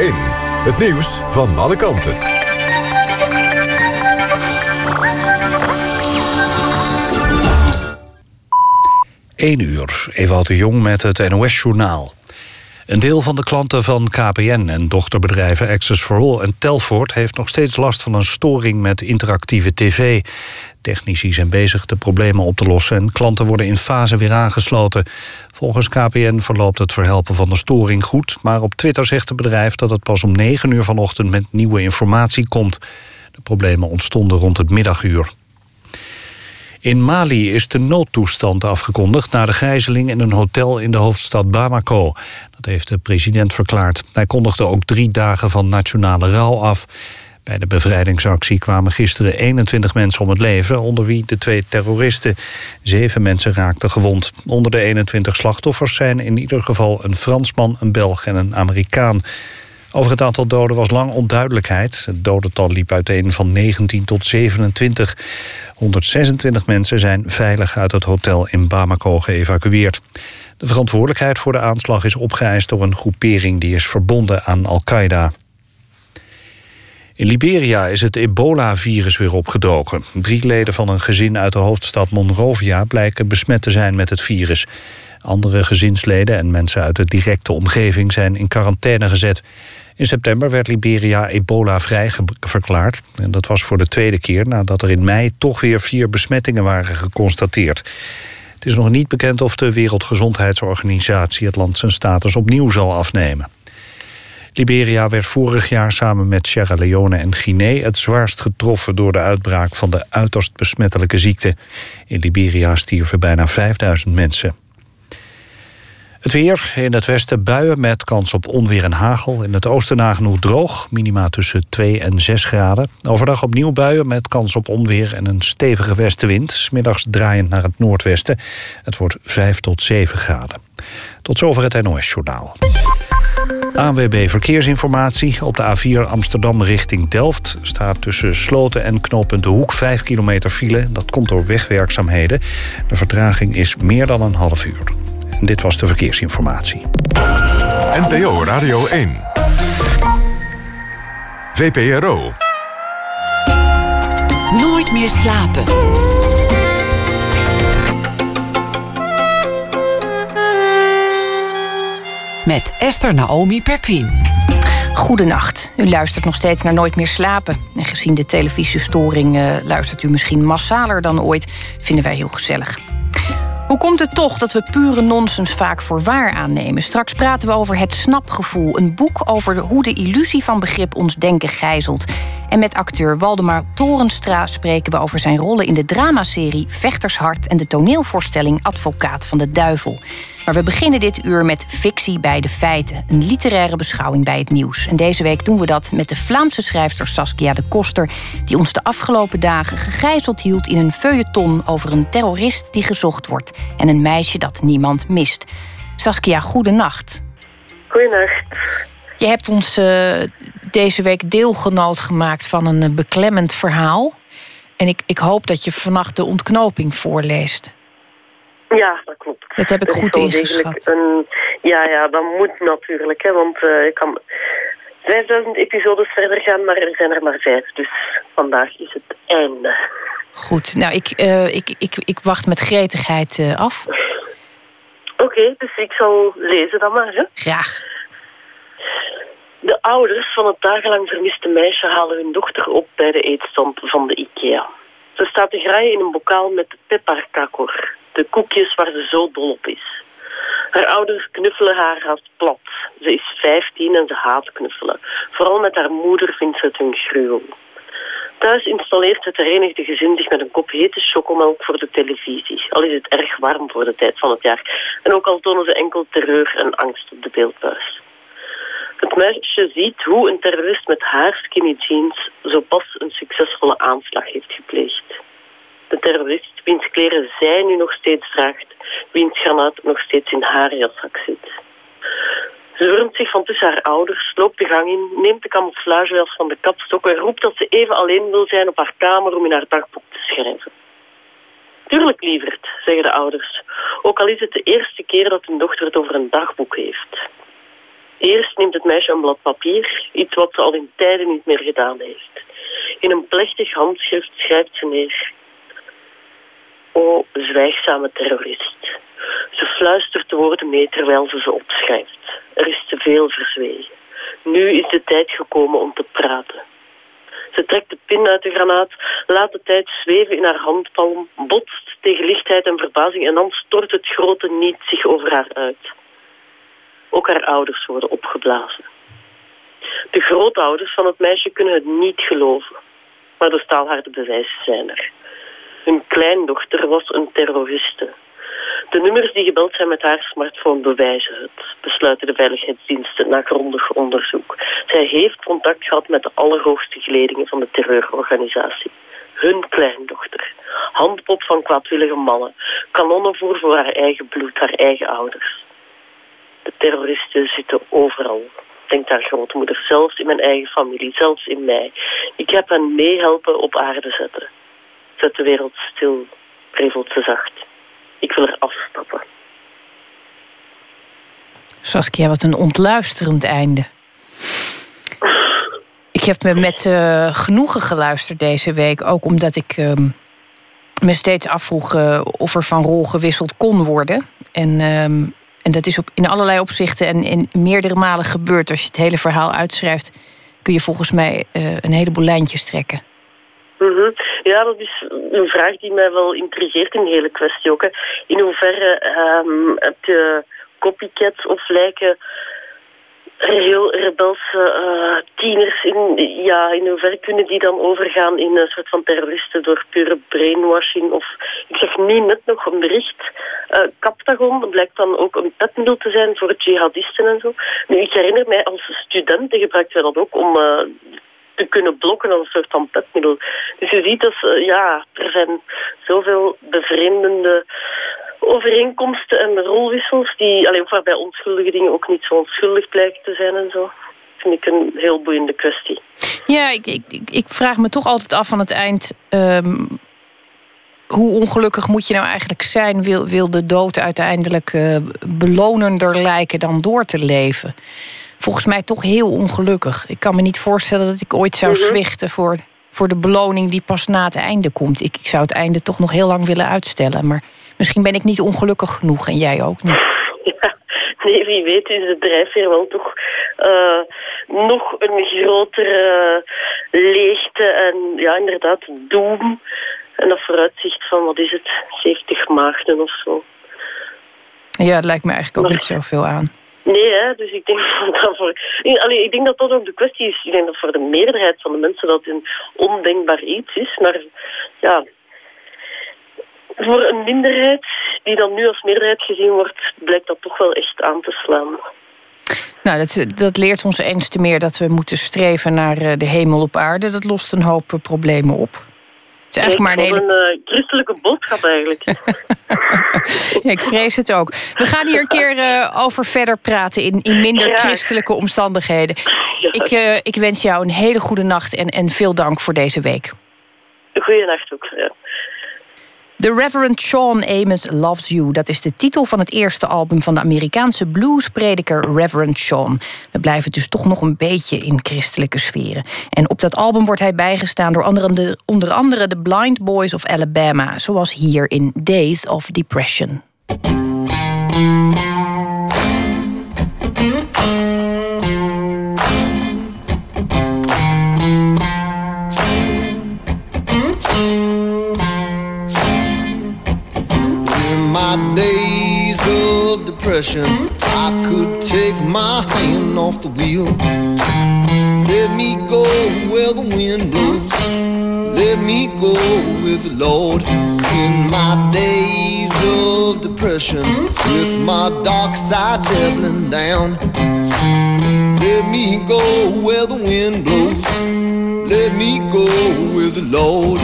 1, het nieuws van alle kanten. Eén uur, Ewout de Jong met het NOS-journaal. Een deel van de klanten van KPN en dochterbedrijven Access for All en Telfort... heeft nog steeds last van een storing met interactieve tv. Technici zijn bezig de problemen op te lossen... en klanten worden in fase weer aangesloten. Volgens KPN verloopt het verhelpen van de storing goed... maar op Twitter zegt het bedrijf dat het pas om 9 uur vanochtend... met nieuwe informatie komt. De problemen ontstonden rond het middaguur. In Mali is de noodtoestand afgekondigd na de gijzeling in een hotel in de hoofdstad Bamako. Dat heeft de president verklaard. Hij kondigde ook drie dagen van nationale rouw af. Bij de bevrijdingsactie kwamen gisteren 21 mensen om het leven... onder wie de twee terroristen. Zeven mensen raakten gewond. Onder de 21 slachtoffers zijn in ieder geval een Fransman, een Belg en een Amerikaan. Over het aantal doden was lang onduidelijkheid. Het dodental liep uiteen van 19 tot 27. 126 mensen zijn veilig uit het hotel in Bamako geëvacueerd. De verantwoordelijkheid voor de aanslag is opgeëist door een groepering... die is verbonden aan Al-Qaeda. In Liberia is het ebola-virus weer opgedoken. Drie leden van een gezin uit de hoofdstad Monrovia... blijken besmet te zijn met het virus. Andere gezinsleden en mensen uit de directe omgeving... zijn in quarantaine gezet. In september werd Liberia ebola-vrij verklaard. En dat was voor de tweede keer nadat er in mei toch weer vier besmettingen waren geconstateerd. Het is nog niet bekend of de Wereldgezondheidsorganisatie het land zijn status opnieuw zal afnemen. Liberia werd vorig jaar samen met Sierra Leone en Guinea het zwaarst getroffen door de uitbraak van de uiterst besmettelijke ziekte. In Liberia stierven bijna 5000 mensen. Het weer in het westen buien met kans op onweer en hagel. In het oosten nagenoeg droog, minima tussen 2 en 6 graden. Overdag opnieuw buien met kans op onweer en een stevige westenwind. Smiddags draaiend naar het noordwesten. Het wordt 5 tot 7 graden. Tot zover het NOS-journaal. ANWB Verkeersinformatie. Op de A4 Amsterdam richting Delft staat tussen Sloten en knooppunt De Hoek 5 kilometer file. Dat komt door wegwerkzaamheden. De vertraging is meer dan een half uur. En dit was de verkeersinformatie. NPO Radio 1. VPRO. Nooit meer slapen. Met Esther Naomi Perquin. Goedenacht. U luistert nog steeds naar Nooit meer slapen. En gezien de televisiestoring uh, luistert u misschien massaler dan ooit. Vinden wij heel gezellig. Hoe komt het toch dat we pure nonsens vaak voor waar aannemen? Straks praten we over het snapgevoel, een boek over hoe de illusie van begrip ons denken gijzelt. En met acteur Waldemar Torenstra spreken we over zijn rollen in de dramaserie Vechtershart en de toneelvoorstelling Advocaat van de Duivel. Maar we beginnen dit uur met fictie bij de feiten, een literaire beschouwing bij het nieuws. En deze week doen we dat met de Vlaamse schrijfster Saskia de Koster, die ons de afgelopen dagen gegijzeld hield in een feuilleton over een terrorist die gezocht wordt en een meisje dat niemand mist. Saskia, goedenacht. Goedenacht. Je hebt ons uh, deze week deelgenoot gemaakt van een uh, beklemmend verhaal. En ik, ik hoop dat je vannacht de ontknoping voorleest. Ja, dat klopt. Dat heb ik Dat goed ingeschat. Een, ja, ja, dat moet natuurlijk. Hè, want eh ik kan 5000 episodes verder gaan, maar er zijn er maar vijf. Dus vandaag is het einde. Goed, nou, ik, eh, ik, ik, ik wacht met gretigheid eh, af. Oké, dus ik zal lezen dan maar. Hè. Graag. De ouders van het dagenlang vermiste meisje halen hun dochter op bij de eetstand van de IKEA. Ze staat te graaien in een bokaal met pepparkakor, de koekjes waar ze zo dol op is. Haar ouders knuffelen haar haast plat. Ze is 15 en ze haat knuffelen. Vooral met haar moeder vindt ze het een gruwel. Thuis installeert het herenigde gezin zich met een kop hete chocomelk voor de televisie. Al is het erg warm voor de tijd van het jaar. En ook al tonen ze enkel terreur en angst op de beeldbuis. Het meisje ziet hoe een terrorist met haar skinny jeans zo pas een succesvolle aanslag heeft gepleegd. De terrorist, wiens kleren zij nu nog steeds draagt, wiens granaat nog steeds in haar jaszak zit. Ze wurmt zich van tussen haar ouders, loopt de gang in, neemt de camouflagejas van de kapstok en roept dat ze even alleen wil zijn op haar kamer om in haar dagboek te schrijven. Tuurlijk, lieverd, zeggen de ouders, ook al is het de eerste keer dat hun dochter het over een dagboek heeft. Eerst neemt het meisje een blad papier, iets wat ze al in tijden niet meer gedaan heeft. In een plechtig handschrift schrijft ze neer. O, zwijgzame terrorist. Ze fluistert de woorden mee terwijl ze ze opschrijft. Er is te veel verzwegen. Nu is de tijd gekomen om te praten. Ze trekt de pin uit de granaat, laat de tijd zweven in haar handpalm, botst tegen lichtheid en verbazing en dan stort het grote niet zich over haar uit. Ook haar ouders worden opgeblazen. De grootouders van het meisje kunnen het niet geloven, maar de staalharde bewijzen zijn er. Hun kleindochter was een terroriste. De nummers die gebeld zijn met haar smartphone bewijzen het, besluiten de veiligheidsdiensten na grondig onderzoek. Zij heeft contact gehad met de allerhoogste geledingen van de terreurorganisatie. Hun kleindochter. Handpop van kwaadwillige mannen. Kanonnenvoer voor haar eigen bloed, haar eigen ouders. De terroristen zitten overal. Denkt haar grootmoeder, zelfs in mijn eigen familie, zelfs in mij. Ik heb hen meehelpen op aarde zetten. Zet de wereld stil, prevelt ze zacht. Ik wil er afstappen. Saskia, wat een ontluisterend einde. Ik heb me met uh, genoegen geluisterd deze week. Ook omdat ik uh, me steeds afvroeg uh, of er van rol gewisseld kon worden. En, en dat is op, in allerlei opzichten en in meerdere malen gebeurd. Als je het hele verhaal uitschrijft, kun je volgens mij een heleboel lijntjes trekken. -hmm. Ja, dat is een vraag die mij wel intrigeert in de hele kwestie ook. Hè. In hoeverre um, heb je copycats of lijken heel rebelse uh, tieners. In, ja, in hoeverre kunnen die dan overgaan in een soort van terroristen door pure brainwashing? Of ik zeg nu net nog een bericht. Uh, Captagon blijkt dan ook een petmiddel te zijn voor jihadisten en zo. Nu, ik herinner mij als student gebruikten wij dat ook om kunnen blokken als een soort van petmiddel. Dus je ziet dat ja, er zijn zoveel bevreemdende overeenkomsten en rolwissels, die alleen waarbij onschuldige dingen ook niet zo onschuldig blijken te zijn en zo. Vind ik een heel boeiende kwestie. Ja, ik, ik, ik vraag me toch altijd af aan het eind. Um, hoe ongelukkig moet je nou eigenlijk zijn? Wil, wil de dood uiteindelijk uh, belonender lijken dan door te leven? Volgens mij toch heel ongelukkig. Ik kan me niet voorstellen dat ik ooit zou mm zwichten voor, voor de beloning die pas na het einde komt. Ik, ik zou het einde toch nog heel lang willen uitstellen. Maar Misschien ben ik niet ongelukkig genoeg en jij ook niet. Ja, nee, wie weet is de drijfveer wel toch uh, nog een grotere leegte en ja, inderdaad doem. En dat vooruitzicht van, wat is het, 70 maagden of zo. Ja, het lijkt me eigenlijk ook niet zoveel aan. Nee, hè, dus ik denk dat voor. Ik denk dat dat ook de kwestie is. Ik denk dat voor de meerderheid van de mensen dat een ondenkbaar iets is. Maar ja, voor een minderheid die dan nu als meerderheid gezien wordt, blijkt dat toch wel echt aan te slaan. Nou, dat, dat leert ons eens te meer dat we moeten streven naar eh, de hemel op aarde. Dat lost een hoop eh, problemen op. Het is eigenlijk maar een, hele... een uh, christelijke boodschap eigenlijk. ja, ik vrees het ook. We gaan hier een keer uh, over verder praten in, in minder christelijke omstandigheden. Ik, uh, ik wens jou een hele goede nacht en, en veel dank voor deze week. Goeienacht ook. Ja. The Reverend Sean Amos Loves You. Dat is de titel van het eerste album van de Amerikaanse bluesprediker Reverend Sean. We blijven dus toch nog een beetje in christelijke sferen. En op dat album wordt hij bijgestaan door onder andere de Blind Boys of Alabama, zoals hier in Days of Depression. Depression, I could take my hand off the wheel. Let me go where the wind blows. Let me go with the Lord in my days of depression, with my dark side doubling down. Let me go where the wind blows. Let me go with the Lord.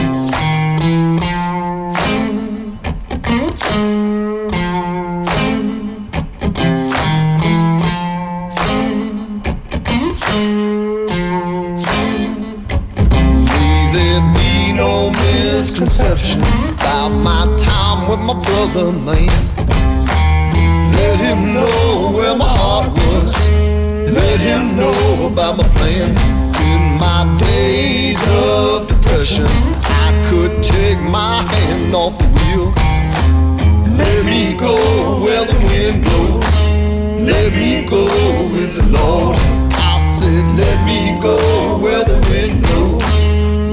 Misconception about my time with my brother, man. Let him know where my heart was. Let him know about my plan. In my days of depression, I could take my hand off the wheel. Let me go where the wind blows. Let me go with the Lord. I said, let me go where the wind blows.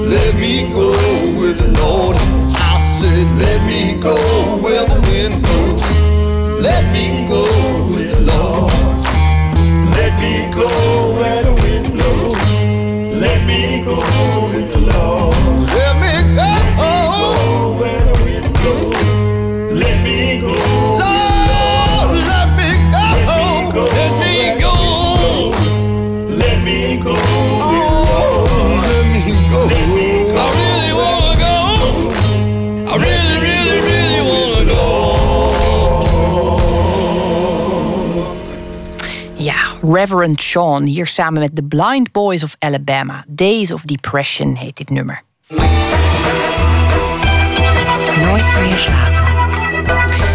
Let me go with the Lord. I said, let me go where the wind blows. Let me go with the Lord. Let me go Reverend Sean, hier samen met The Blind Boys of Alabama. Days of Depression heet dit nummer. Nooit meer slapen.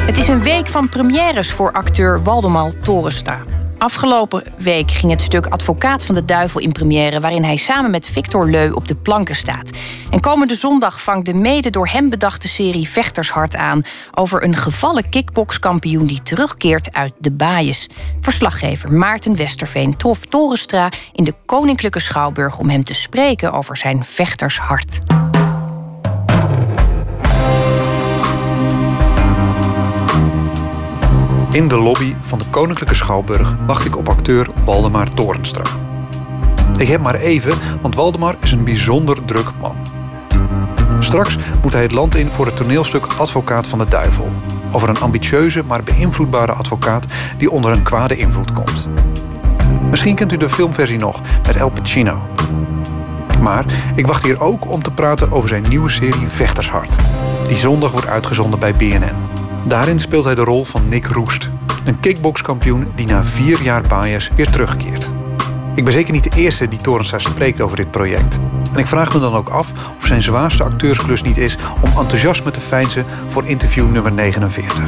Het is een week van premières voor acteur Waldemar Torenstra. Afgelopen week ging het stuk Advocaat van de Duivel in première... waarin hij samen met Victor Leu op de planken staat. En komende zondag vangt de mede door hem bedachte serie Vechtershart aan... over een gevallen kickbokskampioen die terugkeert uit de baaiers. Verslaggever Maarten Westerveen trof Torenstra in de Koninklijke Schouwburg... om hem te spreken over zijn vechtershart. In de lobby van de Koninklijke Schouwburg wacht ik op acteur Waldemar Torenstra. Ik heb maar even, want Waldemar is een bijzonder druk man. Straks moet hij het land in voor het toneelstuk Advocaat van de Duivel. Over een ambitieuze maar beïnvloedbare advocaat die onder een kwade invloed komt. Misschien kent u de filmversie nog met Al Pacino. Maar ik wacht hier ook om te praten over zijn nieuwe serie Vechtershart. Die zondag wordt uitgezonden bij BNN. Daarin speelt hij de rol van Nick Roest. Een kickbokskampioen die na vier jaar bias weer terugkeert. Ik ben zeker niet de eerste die Torensa spreekt over dit project. En ik vraag me dan ook af of zijn zwaarste acteursklus niet is om enthousiasme te feinzen voor interview nummer 49.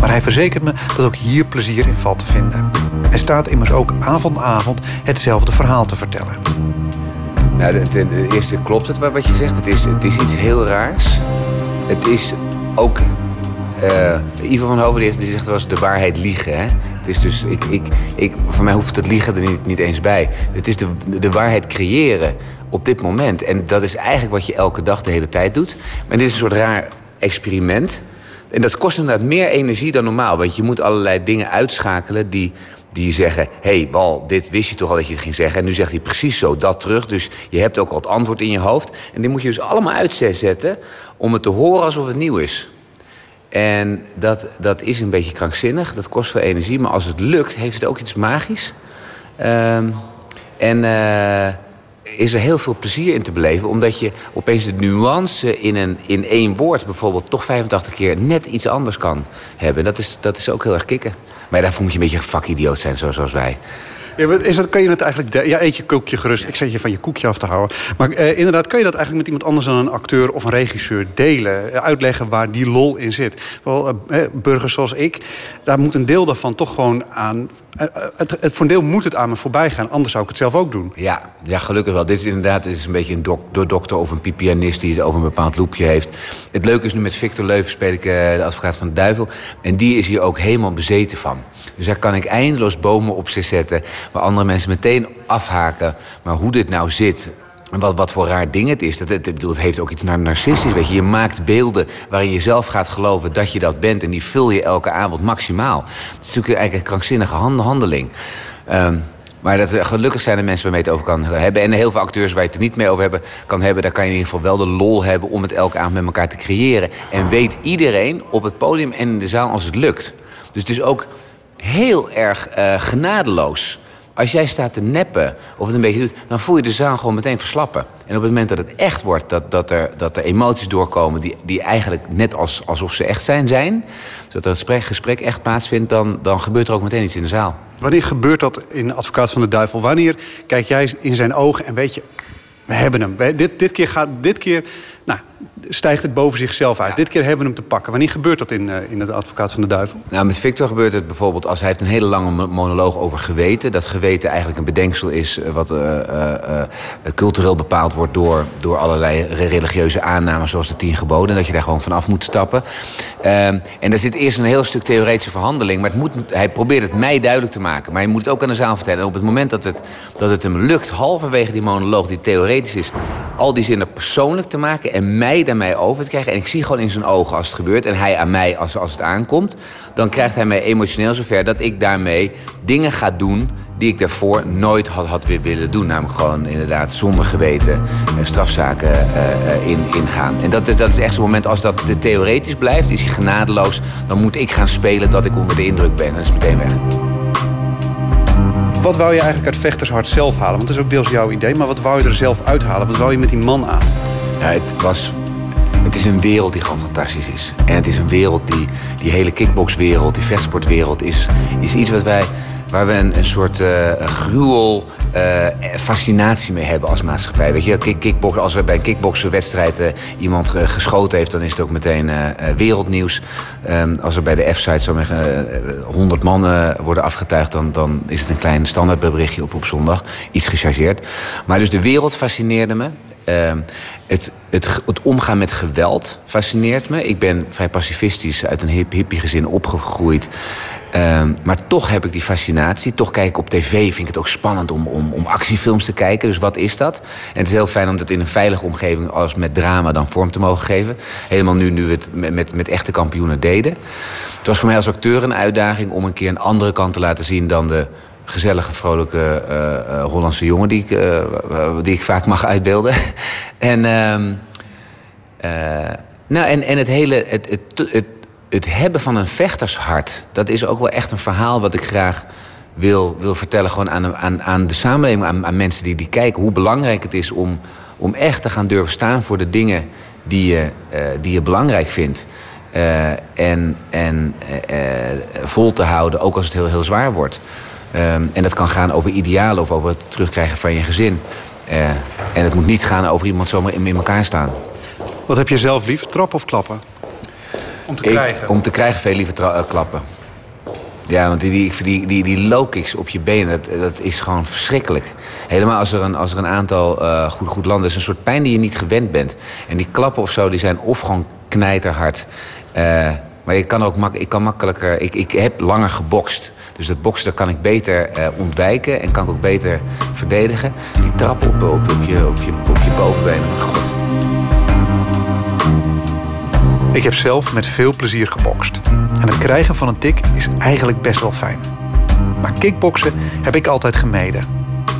Maar hij verzekert me dat ook hier plezier in valt te vinden. Hij staat immers ook avond aan avond hetzelfde verhaal te vertellen. Nou, ten eerste klopt het wat je zegt. Het is, het is iets heel raars. Het is ook... Uh, Ivo van Hoven die zegt wel eens de waarheid liegen. Hè? Het is dus, ik, ik, ik, voor mij hoeft het liegen er niet, niet eens bij. Het is de, de waarheid creëren op dit moment. En dat is eigenlijk wat je elke dag de hele tijd doet. Maar dit is een soort raar experiment. En dat kost inderdaad meer energie dan normaal. Want je moet allerlei dingen uitschakelen die, die zeggen... hé, hey, Wal, dit wist je toch al dat je het ging zeggen. En nu zegt hij precies zo dat terug. Dus je hebt ook al het antwoord in je hoofd. En die moet je dus allemaal uitzetten om het te horen alsof het nieuw is. En dat, dat is een beetje krankzinnig, dat kost veel energie. Maar als het lukt, heeft het ook iets magisch. Um, en uh, is er heel veel plezier in te beleven. Omdat je opeens de nuance in, een, in één woord bijvoorbeeld... toch 85 keer net iets anders kan hebben. Dat is, dat is ook heel erg kicken. Maar daarvoor moet je een beetje een vakidioot zijn, zoals wij. Ja, is dat, kan je het eigenlijk... Ja, eet je koekje gerust. Ik zeg je van je koekje af te houden. Maar eh, inderdaad, kan je dat eigenlijk met iemand anders dan een acteur of een regisseur delen? Eh, uitleggen waar die lol in zit? Wel, eh, burgers zoals ik, daar moet een deel daarvan toch gewoon aan... Eh, het, het, voor een deel moet het aan me voorbij gaan. Anders zou ik het zelf ook doen. Ja, ja gelukkig wel. Dit is inderdaad is een beetje een dok, dokter of een pianist... die het over een bepaald loepje heeft. Het leuke is nu met Victor Leuven speel ik de advocaat van de duivel. En die is hier ook helemaal bezeten van. Dus daar kan ik eindeloos bomen op zich zetten... waar andere mensen meteen afhaken. Maar hoe dit nou zit, en wat, wat voor raar ding het is. Dat, het, het heeft ook iets naar narcistisch. Weet je. je maakt beelden waarin je zelf gaat geloven dat je dat bent. En die vul je elke avond maximaal. Het is natuurlijk eigenlijk een krankzinnige handeling. Um, maar dat, gelukkig zijn er mensen waarmee je het over kan hebben. En heel veel acteurs waar je het er niet mee over hebben, kan hebben. Daar kan je in ieder geval wel de lol hebben om het elke avond met elkaar te creëren. En weet iedereen op het podium en in de zaal als het lukt. Dus het is ook heel erg uh, genadeloos. Als jij staat te neppen of het een beetje doet, dan voel je de zaal gewoon meteen verslappen. En op het moment dat het echt wordt, dat, dat, er, dat er emoties doorkomen die, die eigenlijk net als, alsof ze echt zijn, zijn. Zodat het gesprek, gesprek echt plaatsvindt, dan, dan gebeurt er ook meteen iets in de zaal. Wanneer gebeurt dat in Advocaat van de Duivel? Wanneer kijk jij in zijn ogen en weet je, we hebben hem. Dit, dit keer gaat, dit keer, nou, stijgt het boven zichzelf uit. Dit keer hebben we hem te pakken. Wanneer gebeurt dat in, uh, in het advocaat van de duivel? Nou, met Victor gebeurt het bijvoorbeeld als hij heeft een hele lange monoloog over geweten. Dat geweten eigenlijk een bedenksel is eh, wat uh, cultureel bepaald wordt door, door allerlei religieuze aannames zoals de tien geboden. Dat je daar gewoon vanaf moet stappen. Ehm, en daar zit eerst een heel stuk theoretische verhandeling. Maar het moet, hij probeert het mij duidelijk te maken. Maar hij moet het ook aan de zaal vertellen. En op het moment dat het, dat het hem lukt, halverwege die monoloog die theoretisch is, al die zinnen persoonlijk te maken en mij mij over te krijgen. En ik zie gewoon in zijn ogen als het gebeurt. En hij aan mij als, als het aankomt. Dan krijgt hij mij emotioneel zover dat ik daarmee dingen ga doen die ik daarvoor nooit had, had willen doen. Namelijk gewoon inderdaad zonder geweten uh, strafzaken uh, in, ingaan. En dat is, dat is echt zo'n moment als dat theoretisch blijft, is hij genadeloos. Dan moet ik gaan spelen dat ik onder de indruk ben. Dat is meteen weg. Wat wou je eigenlijk uit Vechtershart zelf halen? Want dat is ook deels jouw idee. Maar wat wou je er zelf uithalen? Wat wou je met die man aan? Ja, het was het is een wereld die gewoon fantastisch is. En het is een wereld die, die hele kickboxwereld, die vechtsportwereld, is, is iets wat wij, waar we een, een soort uh, gruwel uh, fascinatie mee hebben als maatschappij. Weet je, kick, als er bij een kickboxerwedstrijd uh, iemand geschoten heeft, dan is het ook meteen wereldnieuws. Um, als er bij de F-site zo'n 100 mannen worden afgetuigd, dan, dan is het een klein standaardberichtje op, op zondag. Iets gechargeerd. Maar dus de wereld fascineerde me. Ehm, het, het, omgaan met geweld fascineert me. Ik ben vrij pacifistisch uit een hip, hippie gezin opgegroeid. Ehm, maar toch heb ik die fascinatie. Toch kijk ik op tv, vind ik het ook spannend om, om, om actiefilms te kijken. Dus wat is dat? En het is heel fijn om dat in een veilige omgeving als met drama dan vorm te mogen geven. Helemaal nu, nu we het met, met, met echte kampioenen deden. Het was voor mij als acteur een uitdaging om een keer een andere kant te laten zien dan de gezellige, vrolijke uh, Hollandse jongen die ik, uh, die ik vaak mag uitbeelden. en, uh, nou, en, en het hele. Het, het, het, het hebben van een vechtershart, dat is ook wel echt een verhaal wat ik graag wil, wil vertellen. Gewoon aan, aan, aan de samenleving, aan, aan mensen die, die kijken. Hoe belangrijk het is om, om echt te gaan durven staan voor de dingen die je, die je belangrijk vindt. En en vol te houden, ook als het heel, heel zwaar wordt. Um, en dat kan gaan over idealen of over het terugkrijgen van je gezin. Uh, en het moet niet gaan over iemand zomaar in, in elkaar staan. Wat heb je zelf lief, trappen of klappen? Om te Ik, krijgen? Om te krijgen veel liever uh, klappen. Ja, want die, die, die, die, die low kicks op je benen, dat, dat is gewoon verschrikkelijk. Helemaal als er een, als er een aantal uh, goed, goed landen is, een soort pijn die je niet gewend bent. En die klappen of zo, die zijn of gewoon knijterhard. Uh, maar ik kan ook mak ik kan makkelijker. Ik, ik heb langer gebokst. Dus dat boksen kan ik beter uh, ontwijken en kan ik ook beter verdedigen. Die trap op, op, op, je, op je bovenbenen. God. Ik heb zelf met veel plezier gebokst. En het krijgen van een tik is eigenlijk best wel fijn. Maar kickboksen heb ik altijd gemeden.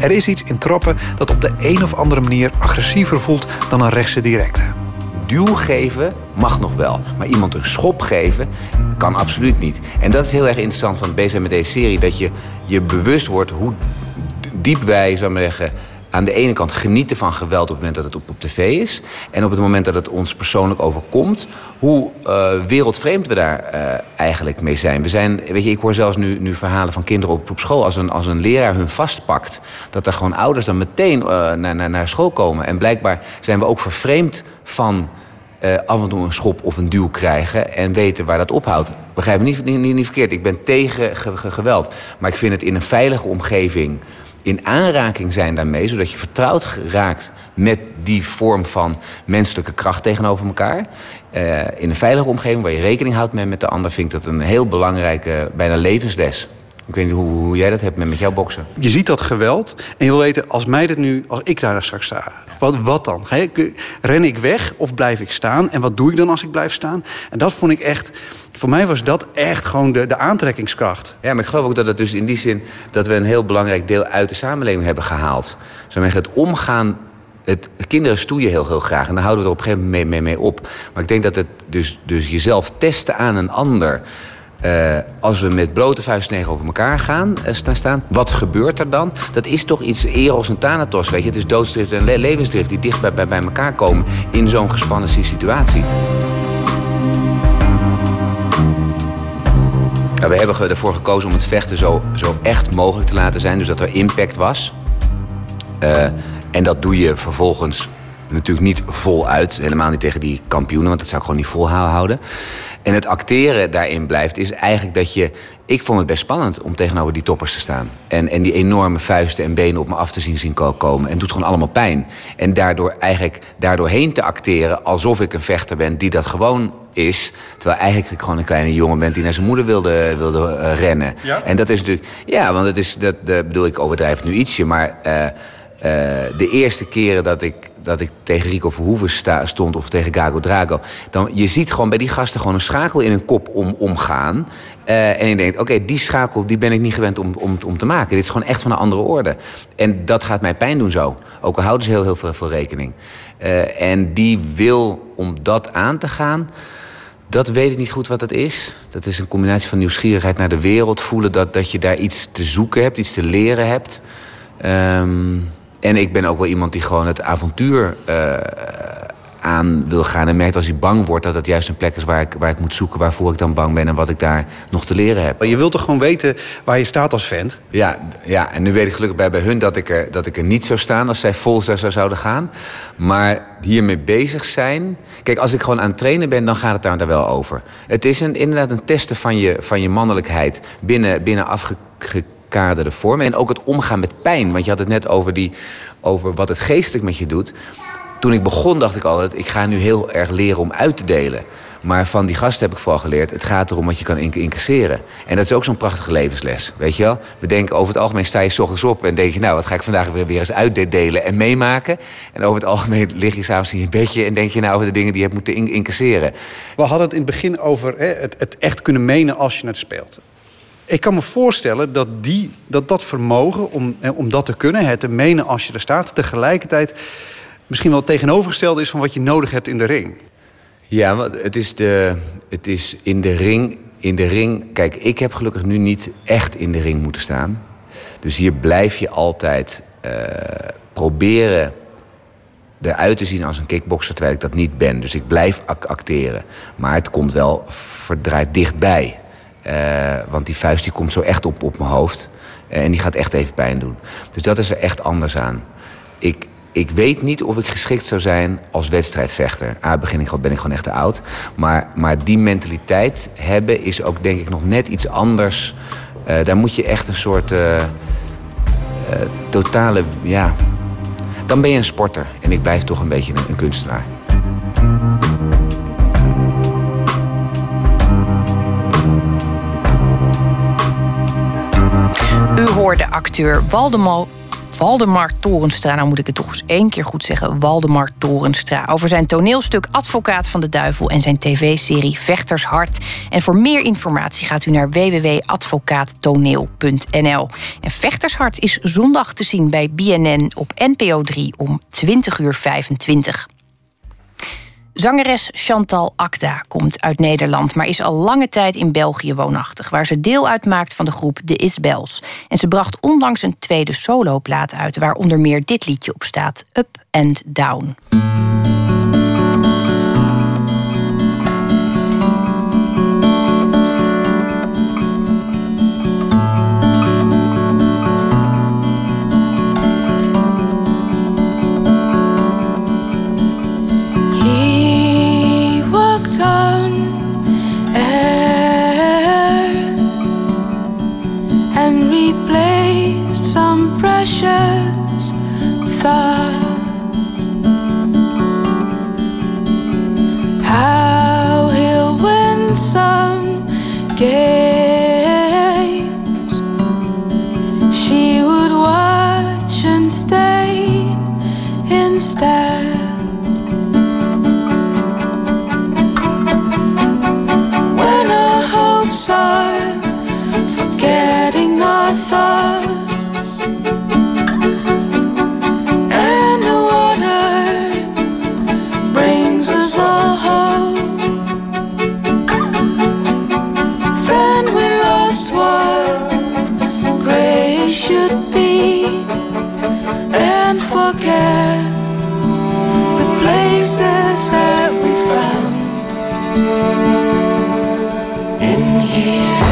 Er is iets in trappen dat op de een of andere manier agressiever voelt dan een rechtse directe. Duw geven mag nog wel, maar iemand een schop geven kan absoluut niet. En dat is heel erg interessant van bezig met deze serie, dat je je bewust wordt hoe diep wij, zou maar zeggen, aan de ene kant genieten van geweld op het moment dat het op, op tv is. En op het moment dat het ons persoonlijk overkomt, hoe uh, wereldvreemd we daar uh, eigenlijk mee zijn. We zijn, weet je, ik hoor zelfs nu, nu verhalen van kinderen op, op school. Als een, als een leraar hun vastpakt, dat er gewoon ouders dan meteen uh, naar, naar, naar school komen. En blijkbaar zijn we ook vervreemd van. Af en toe een schop of een duw krijgen en weten waar dat ophoudt. Begrijp me niet, niet, niet, verkeerd. Ik ben tegen ge, ge, geweld. Maar ik vind het in een veilige omgeving in aanraking zijn daarmee, zodat je vertrouwd raakt met die vorm van menselijke kracht tegenover elkaar. Uh, in een veilige omgeving waar je rekening houdt met, met de ander, vind ik dat een heel belangrijke, bijna levensles. Ik weet niet hoe, hoe jij dat hebt met, met jouw boksen. Je ziet dat geweld en je wil weten, als mij dit nu, als ik daar straks sta, wat, wat dan? Ga ik, ren ik weg of blijf ik staan? En wat doe ik dan als ik blijf staan? En dat vond ik echt, voor mij was dat echt gewoon de, de aantrekkingskracht. Ja, maar ik geloof ook dat het dus in die zin dat we een heel belangrijk deel uit de samenleving hebben gehaald. Zeg het omgaan het, kinderen stoeien heel, heel graag. En daar houden we er op een gegeven moment mee, mee, mee op. Maar ik denk dat het dus, dus jezelf testen aan een ander. Uh, als we met blote vuist tegenover elkaar gaan uh, staan, wat gebeurt er dan? Dat is toch iets eros en thanatos, weet je. Het is doodsdrift en le levensdrift die dicht bij, elkaar komen in zo'n gespannen situatie. Ja, we hebben ervoor gekozen om het vechten zo, zo echt mogelijk te laten zijn. Dus dat er impact was. Uh, en dat doe je vervolgens natuurlijk niet voluit. Helemaal niet tegen die kampioenen, want dat zou ik gewoon niet volhouden. En het acteren daarin blijft, is eigenlijk dat je. Ik vond het best spannend om tegenover die toppers te staan. En, en die enorme vuisten en benen op me af te zien, zien komen. En het doet gewoon allemaal pijn. En daardoor eigenlijk daardoorheen te acteren alsof ik een vechter ben die dat gewoon is. Terwijl eigenlijk ik gewoon een kleine jongen ben die naar zijn moeder wilde, wilde uh, rennen. Ja? En dat is natuurlijk. Ja, want het is. Dat, dat bedoel ik overdrijf nu ietsje, maar. Uh, de eerste keren dat ik, dat ik tegen Rico Verhoeven stond of tegen Gago Drago... dan je ziet gewoon bij die gasten gewoon een schakel in hun kop om, omgaan. Uh, en je denkt, oké, die schakel die ben ik niet gewend om, om, om te maken. Dit is gewoon echt van een andere orde. En dat gaat mij pijn doen zo. Ook al houden ze heel, heel veel, rekening. Uh, en die wil om dat aan te gaan... Dat weet ik niet goed wat dat is. Dat is een combinatie van nieuwsgierigheid naar de wereld. Voelen dat, dat je daar iets te zoeken hebt, iets te leren hebt. Um, en ik ben ook wel iemand die gewoon het avontuur uh, aan wil gaan. En merkt als hij bang wordt dat het juist een plek is waar ik, waar ik moet zoeken waarvoor ik dan bang ben en wat ik daar nog te leren heb. Je wilt toch gewoon weten waar je staat als vent? Ja, ja en nu weet ik gelukkig bij, bij hun dat ik, er, dat ik er niet zou staan als zij vol zou, zouden gaan. Maar hiermee bezig zijn. Kijk, als ik gewoon aan het trainen ben, dan gaat het daar, daar wel over. Het is een, inderdaad een testen van je, van je mannelijkheid binnen, binnen afge kaderde vorm. En ook het omgaan met pijn. Want je had het net over, die, over wat het geestelijk met je doet. toen ik begon dacht ik altijd, ik ga nu heel erg leren om uit te delen. Maar van die gasten heb ik vooral geleerd, het gaat erom wat je kan inc- incasseren. En dat is ook zo'n prachtige levensles, weet je wel? We denken over het algemeen sta je 's ochtends op en denk je, nou, wat ga ik vandaag weer, weer eens uitdelen en meemaken. En over het algemeen lig je s'avonds in je bedje en denk je nou over de dingen die je hebt moeten in- incasseren. We hadden het in het begin over hè, het, het echt kunnen menen als je het speelt. Ik kan me voorstellen dat die, dat, dat vermogen om, hè, om dat te kunnen, het te menen als je er staat, tegelijkertijd misschien wel het tegenovergestelde is van wat je nodig hebt in de ring. Ja, want het is, de, het is in de ring. In de ring. Kijk, ik heb gelukkig nu niet echt in de ring moeten staan. Dus hier blijf je altijd eh, proberen eruit te zien als een kickbokser, terwijl ik dat niet ben. Dus ik blijf ac- acteren. Maar het komt wel verdraaid dichtbij. Eh, want die vuist die komt zo echt op, op mijn hoofd. Eh, en die gaat echt even pijn doen. Dus dat is er echt anders aan. Ik, ik weet niet of ik geschikt zou zijn als wedstrijdvechter. A, begin ik, ben ik gewoon echt te oud. Maar, maar die mentaliteit hebben is ook denk ik nog net iets anders. Eh, daar moet je echt een soort totale... Ja, dan ben je een sporter. En ik blijf toch een beetje een kunstenaar. U hoorde acteur Waldemar, Waldemar Torenstra. Nou moet ik het toch eens één keer goed zeggen. Waldemar Torenstra. Over zijn toneelstuk Advocaat van de Duivel en zijn tv-serie Vechtershart. En voor meer informatie gaat u naar www.advocaattoneel.nl. En Vechtershart is zondag te zien bij BNN op NPO 3 om 20 uur 25. Zangeres Chantal Akda komt uit Nederland, maar is al lange tijd in België woonachtig, waar ze deel uitmaakt van de groep The Isbels. En ze bracht onlangs een tweede soloplaat uit, waar onder meer dit liedje op staat: Up and Down. And forget the places that we found in here.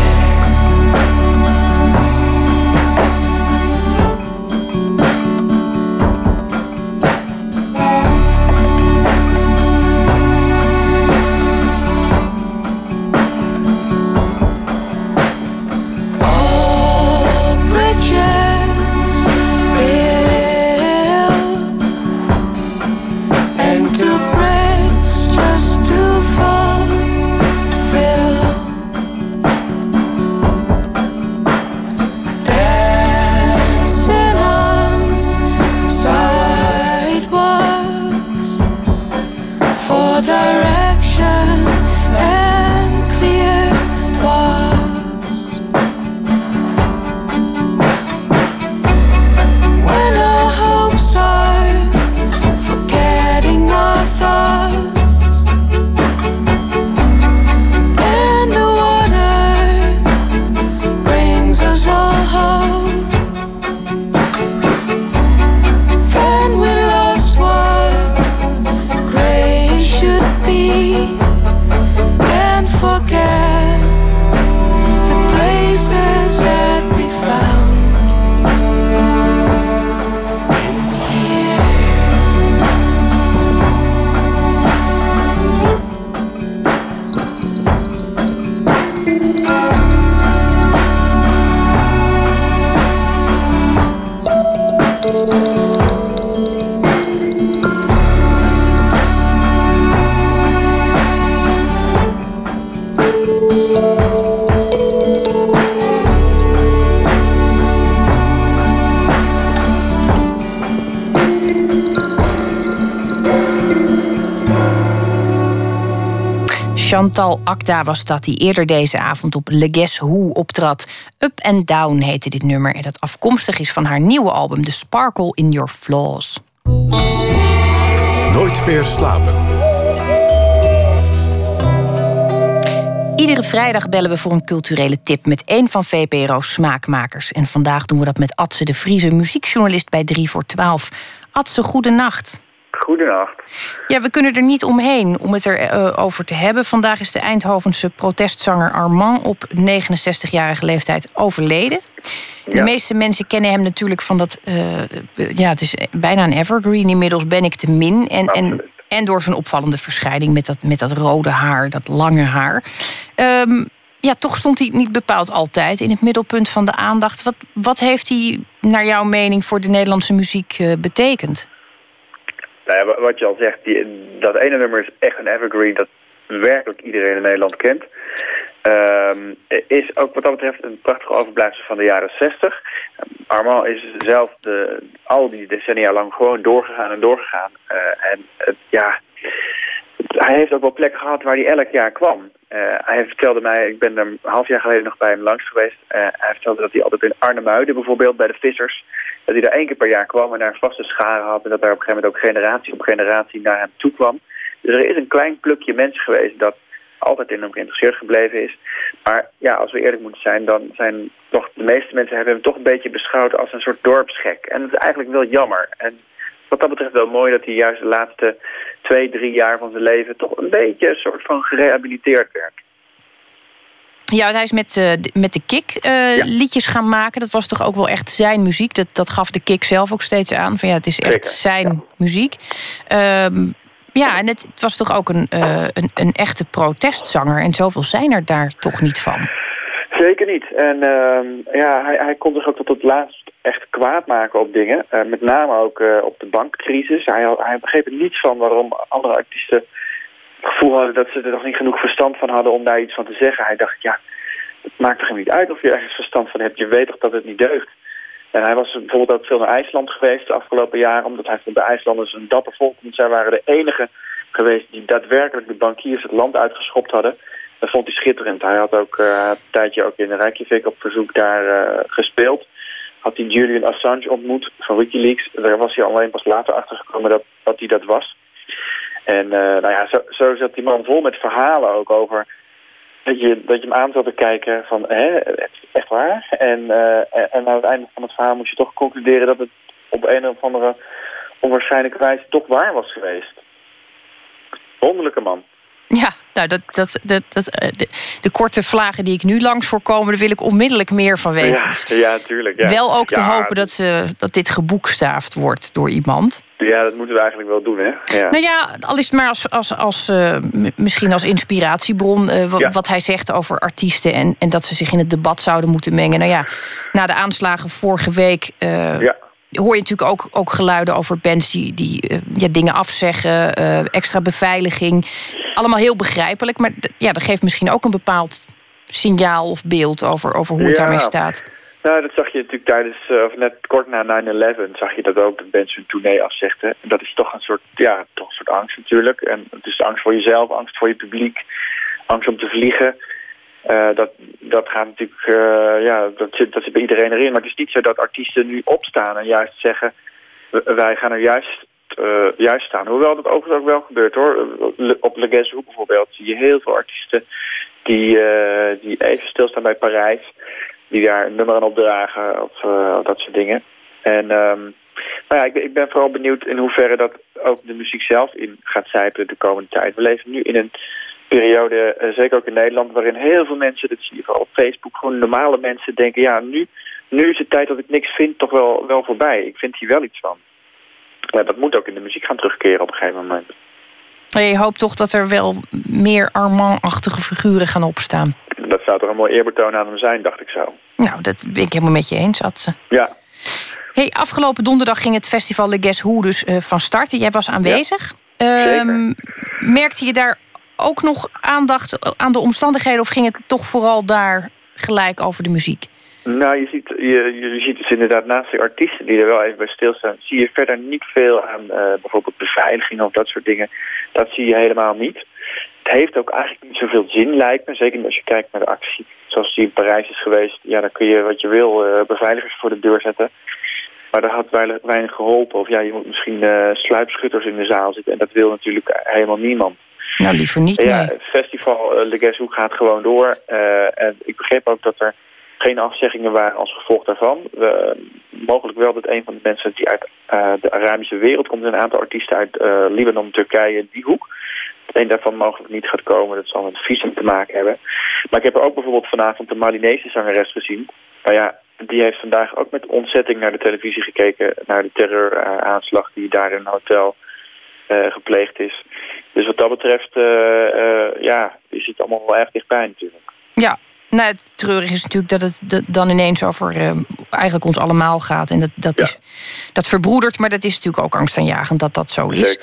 Chantal Akda was dat die eerder deze avond op Le Guess Who optrad. Up and Down heette dit nummer en dat afkomstig is van haar nieuwe album The Sparkle in Your Flaws. Nooit meer slapen. Iedere vrijdag bellen we voor een culturele tip met één van VPRO's smaakmakers. En vandaag doen we dat met Atse de Vrieze, muziekjournalist bij 3 voor 12. Atse, goedenacht. Goedenacht. Ja, we kunnen er niet omheen om het erover over te hebben. Vandaag is de Eindhovense protestzanger Armand op 69-jarige leeftijd overleden. De Ja. meeste mensen kennen hem natuurlijk van dat... eh, ja, het is bijna een evergreen. Inmiddels ben ik te min. En, en, en door zijn opvallende verschijning met dat, met dat rode haar, dat lange haar. Ehm, ja, toch stond hij niet bepaald altijd in het middelpunt van de aandacht. Wat, wat heeft hij, naar jouw mening, voor de Nederlandse muziek eh, betekend? Wat je al zegt, die, dat ene nummer is echt een evergreen dat werkelijk iedereen in Nederland kent. Ehm, is ook wat dat betreft een prachtige overblijfsel van de jaren 60. Armand is zelf de, al die decennia lang gewoon doorgegaan en doorgegaan. Eh, en ja, hij heeft ook wel plekken gehad waar hij elk jaar kwam. Eh, hij vertelde mij, ik ben er een half jaar geleden nog bij hem langs geweest. Eh, hij vertelde dat hij altijd in Arnhemuiden bijvoorbeeld, bij de vissers, dat hij daar één keer per jaar kwam en daar een vaste schare had. En dat daar op een gegeven moment ook generatie op generatie naar hem toe kwam. Dus er is een klein plukje mensen geweest dat altijd in hem geïnteresseerd gebleven is. Maar ja, als we eerlijk moeten zijn, dan zijn toch de meeste mensen hebben hem toch een beetje beschouwd als een soort dorpsgek. En dat is eigenlijk wel jammer. En wat dat betreft wel mooi dat hij juist de laatste twee, drie jaar van zijn leven toch een beetje een soort van gerehabiliteerd werd. Ja, want hij is met, eh, met de Kik eh, liedjes gaan maken. Dat was toch ook wel echt zijn muziek. Dat, dat gaf de Kik zelf ook steeds aan. Van ja, het is echt zijn muziek. Ehm, ja, en het, het was toch ook een, eh, een, een echte protestzanger. En zoveel zijn er daar toch niet van. Zeker niet. En ehm, ja, hij, hij kon zich ook tot het laatst echt kwaad maken op dingen. Met name ook op de bankcrisis. Hij, hij begreep er niets van waarom andere artiesten gevoel hadden dat ze er nog niet genoeg verstand van hadden om daar iets van te zeggen. Hij dacht, ja, het maakt toch niet uit of je ergens verstand van hebt. Je weet toch dat het niet deugt. En hij was bijvoorbeeld ook veel naar IJsland geweest de afgelopen jaren, omdat hij vond de IJslanders een dapper volk. Want zij waren de enige geweest die daadwerkelijk de bankiers het land uitgeschopt hadden. Dat vond hij schitterend. Hij had ook eh, een tijdje ook in Reykjavik op verzoek daar eh, gespeeld. Had hij Julian Assange ontmoet van Wikileaks. Daar was hij alleen pas later achter gekomen dat, dat hij dat was. En eh, nou ja, zo, zo zat die man vol met verhalen ook over dat je, dat je hem aan zat te kijken van, hè, echt waar? En, eh, en, aan het einde van het verhaal moest je toch concluderen dat het op een of andere onwaarschijnlijke wijze toch waar was geweest. Wonderlijke man. Ja, nou, dat, dat, dat, dat, eh, de, de korte vlagen die ik nu langs voorkomen... daar wil ik onmiddellijk meer van weten. Dus Ja, ja, tuurlijk. Ja. Wel ook te Ja, hopen dat, eh, dat dit geboekstaafd wordt door iemand. Ja, dat moeten we eigenlijk wel doen, hè? Ja. Nou ja, al is het maar als, als, als, eh, misschien als inspiratiebron... eh, wa- Ja. wat hij zegt over artiesten... En, en dat ze zich in het debat zouden moeten mengen. Nou ja, na de aanslagen vorige week... eh, hoor je natuurlijk ook, ook geluiden over bands die, die eh, ja, dingen afzeggen... eh, extra beveiliging. Allemaal heel begrijpelijk. Maar ja, dat geeft misschien ook een bepaald signaal of beeld... over, over hoe het Ja. daarmee staat. Nou, dat zag je natuurlijk tijdens, eh, of net kort na 9-11, zag je dat ook, dat mensen hun tournee afzegden. En dat is toch een soort, ja, toch een soort angst natuurlijk. En het is angst voor jezelf, angst voor je publiek, angst om te vliegen. Eh, dat, dat gaat natuurlijk, eh, ja, dat zit, dat zit bij iedereen erin. Maar het is niet zo dat artiesten nu opstaan en juist zeggen, "W- wij gaan er juist, eh, juist staan. Hoewel dat overigens ook wel gebeurt hoor. Op Le bijvoorbeeld zie je heel veel artiesten die, die even stilstaan bij Parijs die daar een nummer aan opdragen of dat soort dingen. En nou ja, ik, ik ben vooral benieuwd in hoeverre dat ook de muziek zelf in gaat zijpelen de komende tijd. We leven nu in een periode, eh, zeker ook in Nederland, waarin heel veel mensen, dat zie je vooral op Facebook, gewoon normale mensen denken, ja, nu, nu is het tijd dat ik niks vind toch wel, wel voorbij. Ik vind hier wel iets van. Ja, dat moet ook in de muziek gaan terugkeren op een gegeven moment. Je hoopt toch dat er wel meer Armand-achtige figuren gaan opstaan. Dat zou toch een mooi eerbetoon aan hem zijn, dacht ik zo. Nou, dat ben ik helemaal met je eens, Adse. Ja, Hey, afgelopen donderdag ging het festival Le Guess Who dus eh, van start. Jij was aanwezig. Ehm, merkte je daar ook nog aandacht aan de omstandigheden... of ging het toch vooral daar gelijk over de muziek? Nou, je ziet, je, je ziet dus inderdaad naast de artiesten die er wel even bij stilstaan, zie je verder niet veel aan eh, bijvoorbeeld beveiliging of dat soort dingen. Dat zie je helemaal niet. Het heeft ook eigenlijk niet zoveel zin, lijkt me. Zeker als je kijkt naar de actie zoals die in Parijs is geweest. Ja, dan kun je wat je wil, eh, beveiligers voor de deur zetten. Maar dat had weinig, geholpen. Of ja, je moet misschien eh sluipschutters in de zaal zitten. En dat wil natuurlijk helemaal niemand. Nou, liever niet, Ja, nee. het festival eh, Le Who gaat gewoon door. Eh, en ik begreep ook dat er geen afzeggingen waren als gevolg daarvan. We, mogelijk wel dat een van de mensen die uit eh, de Arabische wereld komt... een aantal artiesten uit eh, Libanon, Turkije, die hoek. Een daarvan mogelijk niet gaat komen. Dat zal met visum te maken hebben. Maar ik heb er ook bijvoorbeeld vanavond de Malinese zangeres gezien. Nou ja, die heeft vandaag ook met ontzetting naar de televisie gekeken... naar de terreuraanslag die daar in een hotel eh, gepleegd is. Dus wat dat betreft, eh, eh, ja, is het allemaal wel erg dichtbij natuurlijk. Ja, nou, het treurige is natuurlijk dat het dan ineens over eh, eigenlijk ons allemaal gaat. En dat, dat, is, dat verbroedert, maar dat is natuurlijk ook angstaanjagend dat dat zo is.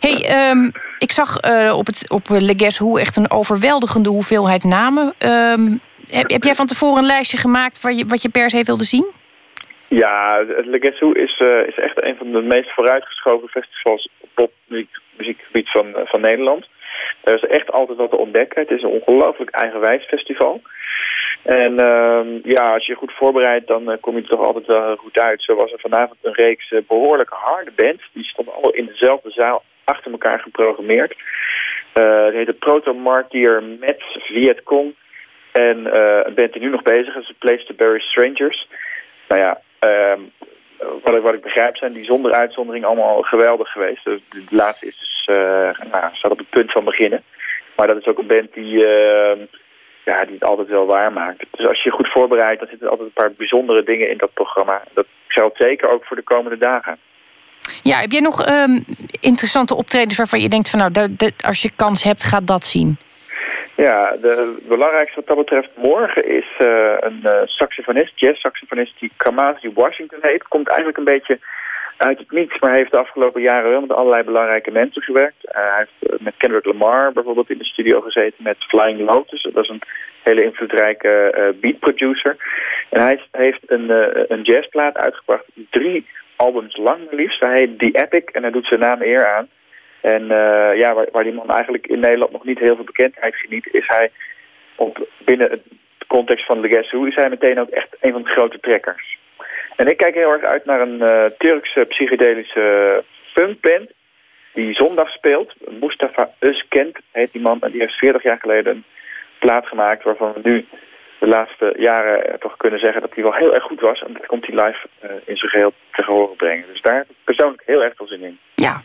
hey, ehm, ik zag eh, op, het, op Le Guess Who echt een overweldigende hoeveelheid namen. Ehm, heb, heb jij van tevoren een lijstje gemaakt waar je, wat je per se wilde zien? Ja, het Le Guess Who is, eh, is echt een van de meest vooruitgeschoven festivals op popmuziekgebied van, eh, van Nederland. Er is echt altijd wat te ontdekken. Het is een ongelooflijk eigenwijs festival. En ehm, ja, als je goed voorbereidt, dan eh, kom je er toch altijd wel goed uit. Zo was er vanavond een reeks eh, behoorlijk harde bands. Die stonden allemaal in dezelfde zaal achter elkaar geprogrammeerd. Het heette Proto Martyr met Vietcong. En een band die nu nog bezig is, Place to Bury Strangers. Nou ja, wat, ik, wat ik begrijp zijn die zonder uitzondering allemaal geweldig geweest. De, de laatste is dus, eh, nou, staat op het punt van beginnen. Maar dat is ook een band die, ehm, ja, die het altijd wel waarmaakt. Dus als je goed voorbereidt, dan zitten altijd een paar bijzondere dingen in dat programma. Dat geldt zeker ook voor de komende dagen. Ja, heb jij nog ehm, interessante optredens waarvan je denkt van nou, als je kans hebt, ga dat zien? Ja, de belangrijkste wat dat betreft morgen is eh, een eh, saxofonist, jazz-saxofonist die Kamasi Washington heet. Komt eigenlijk een beetje uit het niets, maar heeft de afgelopen jaren wel met allerlei belangrijke mensen gewerkt. Eh, hij heeft met Kendrick Lamar bijvoorbeeld in de studio gezeten met Flying Lotus. Dat is een hele invloedrijke eh, beatproducer. En hij heeft een, een jazzplaat uitgebracht, drie albums lang liefst. Hij heet The Epic en hij doet zijn naam eer aan. En eh, ja, waar, waar die man eigenlijk in Nederland nog niet heel veel bekendheid geniet, is hij op, binnen het context van The Guess Who, is hij meteen ook echt een van de grote trekkers. En ik kijk heel erg uit naar een eh, Turkse psychedelische funkband die zondag speelt. Mustafa Özkent heet die man en die heeft 40 jaar geleden een plaat gemaakt waarvan we nu de laatste jaren eh, toch kunnen zeggen dat hij wel heel erg goed was. En dat komt hij live eh, in zijn geheel te horen brengen. Dus daar heb ik persoonlijk heel erg veel zin in. Ja.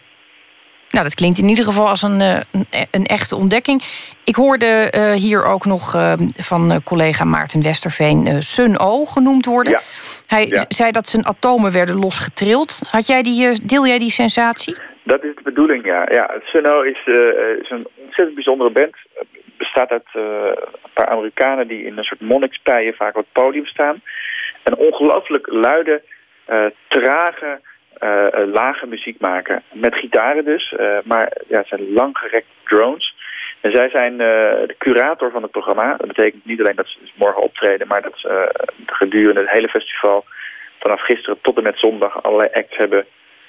Nou, dat klinkt in ieder geval als een, eh, een, een echte ontdekking. Ik hoorde eh, hier ook nog eh, van eh, collega Maarten Westerveen eh, Sun O genoemd worden. Hij Ja. z- zei dat zijn atomen werden losgetrild. Had jij die, eh, deel jij die sensatie? Dat is de bedoeling, ja. ja Suno is, eh, is een ontzettend bijzondere band. Het bestaat uit eh, een paar Amerikanen die in een soort monnikspijen vaak op het podium staan. En ongelooflijk luide, eh, trage, eh, eh, lage muziek maken. Met gitaren dus, eh, maar ja, het zijn langgerekte drones. En zij zijn eh, de curator van het programma. Dat betekent niet alleen dat ze dus morgen optreden, maar dat ze eh, gedurende het hele festival vanaf gisteren tot en met zondag allerlei acts hebben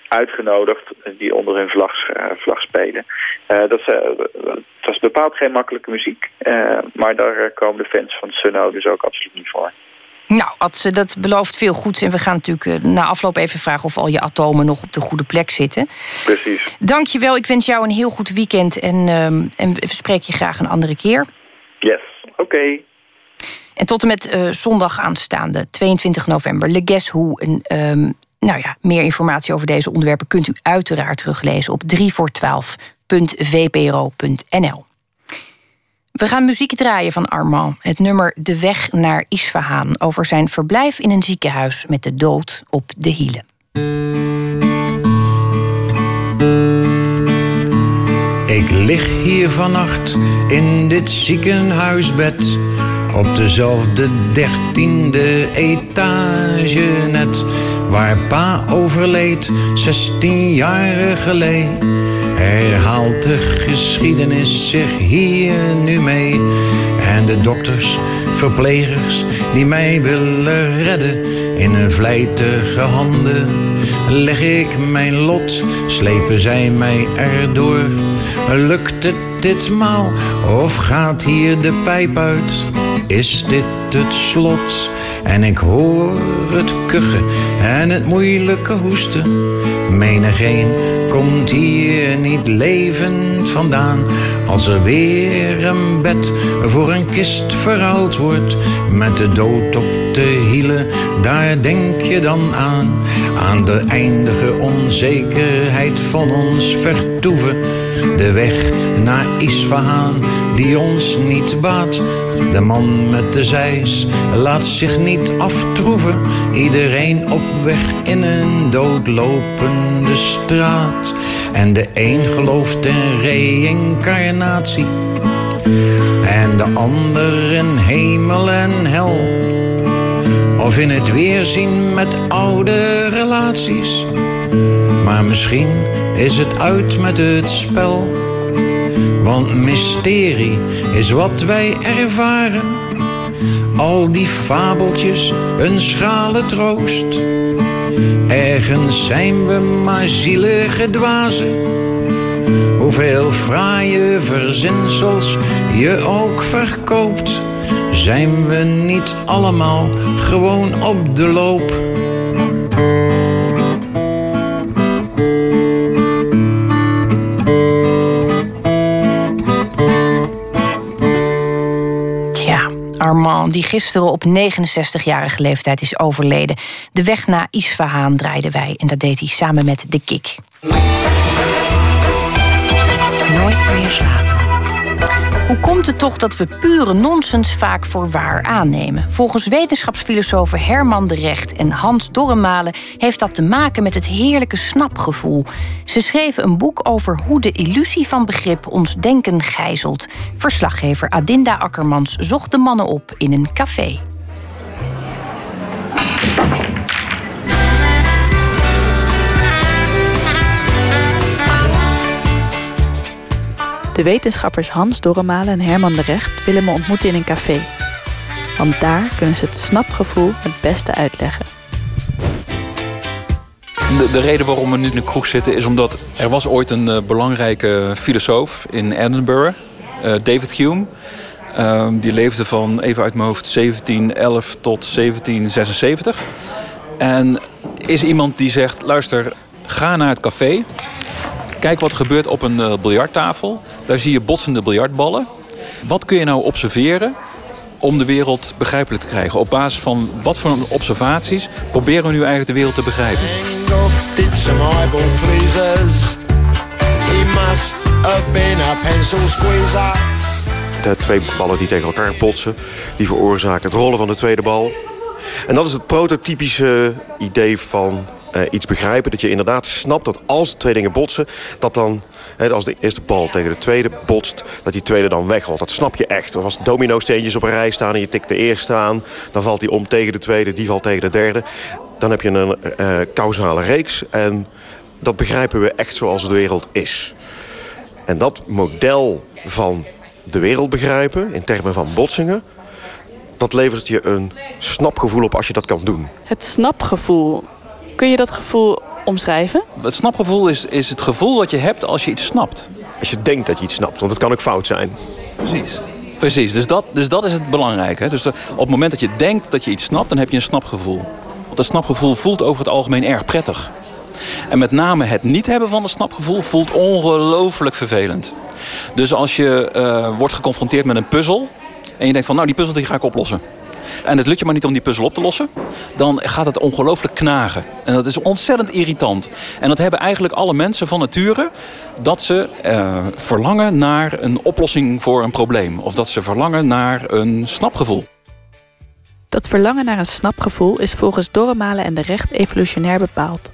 uitgenodigd die onder hun vlag, eh, vlag spelen. Eh, dat, is, eh, bepaald geen makkelijke muziek, eh, maar daar eh, komen de fans van Sunno dus ook absoluut niet voor. Nou, Adse, dat belooft veel goeds. En we gaan natuurlijk eh, na afloop even vragen of al je atomen nog op de goede plek zitten. Precies. Dank je wel. Ik wens jou een heel goed weekend. En, ehm, en we spreken je graag een andere keer. Yes, oké. En tot en met eh, zondag aanstaande, 22 november, Le Guess Who. En, ehm, nou ja, meer informatie over deze onderwerpen kunt u uiteraard teruglezen op 3voor12.vpro.nl. We gaan muziek draaien van Armand. Het nummer De Weg naar Isfahaan over zijn verblijf in een ziekenhuis met de dood op de hielen. Ik lig hier vannacht in dit ziekenhuisbed. Op dezelfde dertiende etage net. Waar pa overleed, 16 jaren geleden. Herhaalt de geschiedenis zich hier nu mee. En de dokters, verplegers die mij willen redden. In hun vlijtige handen leg ik mijn lot, slepen zij mij erdoor. Lukt het ditmaal of gaat hier de pijp uit? Is dit het slot? En ik hoor het kuchen en het moeilijke hoesten. Menigeen komt hier niet levend vandaan. Als er weer een bed voor een kist verruild wordt. Met de dood op de hielen, daar denk je dan aan. Aan de eindige onzekerheid van ons vertoeven. De weg naar Isfahaan die ons niet baat. De man met de zeis laat zich niet aftroeven. Iedereen op weg in een doodlopende straat. En de een gelooft in reïncarnatie. En de ander in hemel en hel. Of in het weerzien met oude relaties. Maar misschien is het uit met het spel. Want mysterie is wat wij ervaren. Al die fabeltjes, een schrale troost. Ergens zijn we maar zielige dwazen. Hoeveel fraaie verzinsels je ook verkoopt. Zijn we niet allemaal gewoon op de loop? Die gisteren op 69-jarige leeftijd is overleden. De weg naar Isfahaan draaiden wij en dat deed hij samen met de Kik. Nooit meer slapen. Hoe komt het toch dat we pure nonsens vaak voor waar aannemen? Volgens wetenschapsfilosofen Herman de Recht en Hans Dorremalen heeft dat te maken met het heerlijke snapgevoel. Ze schreven een boek over hoe de illusie van begrip ons denken gijzelt. Verslaggever Adinda Akkermans zocht de mannen op in een café. De wetenschappers Hans Dorremalen en Herman de Recht willen me ontmoeten in een café. Want daar kunnen ze het snapgevoel het beste uitleggen. De, de reden waarom we nu in de kroeg zitten is omdat er was ooit een eh, belangrijke filosoof in Edinburgh, eh, David Hume. Ehm, die leefde van, even uit mijn hoofd, 1711 tot 1776. En is iemand die zegt, luister, ga naar het café. Kijk wat er gebeurt op een eh, biljarttafel. Daar zie je botsende biljartballen. Wat kun je nou observeren om de wereld begrijpelijk te krijgen? Op basis van wat voor observaties proberen we nu eigenlijk de wereld te begrijpen? De twee ballen die tegen elkaar botsen, die veroorzaken het rollen van de tweede bal. En dat is het prototypische idee van eh, iets begrijpen. Dat je inderdaad snapt dat als de twee dingen botsen, dat dan, als de eerste bal tegen de tweede botst, dat die tweede dan wegrolt. Dat snap je echt. Of als domino-steentjes op een rij staan en je tikt de eerste aan, dan valt die om tegen de tweede, die valt tegen de derde. Dan heb je een eh causale reeks en dat begrijpen we echt zoals de wereld is. En dat model van de wereld begrijpen, in termen van botsingen... dat levert je een snapgevoel op als je dat kan doen. Het snapgevoel. Kun je dat gevoel omschrijven? Het snapgevoel is, is het gevoel wat je hebt als je iets snapt. Als je denkt dat je iets snapt, want het kan ook fout zijn. Precies. Precies, dus dat, dus dat is het belangrijke. hè. Dus op het moment dat je denkt dat je iets snapt, dan heb je een snapgevoel. Want dat snapgevoel voelt over het algemeen erg prettig. En met name het niet hebben van een snapgevoel voelt ongelooflijk vervelend. Dus als je eh, wordt geconfronteerd met een puzzel en je denkt van nou die puzzel die ga ik oplossen. En het lukt je maar niet om die puzzel op te lossen, dan gaat het ongelooflijk knagen. En dat is ontzettend irritant. En dat hebben eigenlijk alle mensen van nature, dat ze eh, verlangen naar een oplossing voor een probleem. Of dat ze verlangen naar een snapgevoel. Dat verlangen naar een snapgevoel is volgens Dorremalen en de Recht evolutionair bepaald.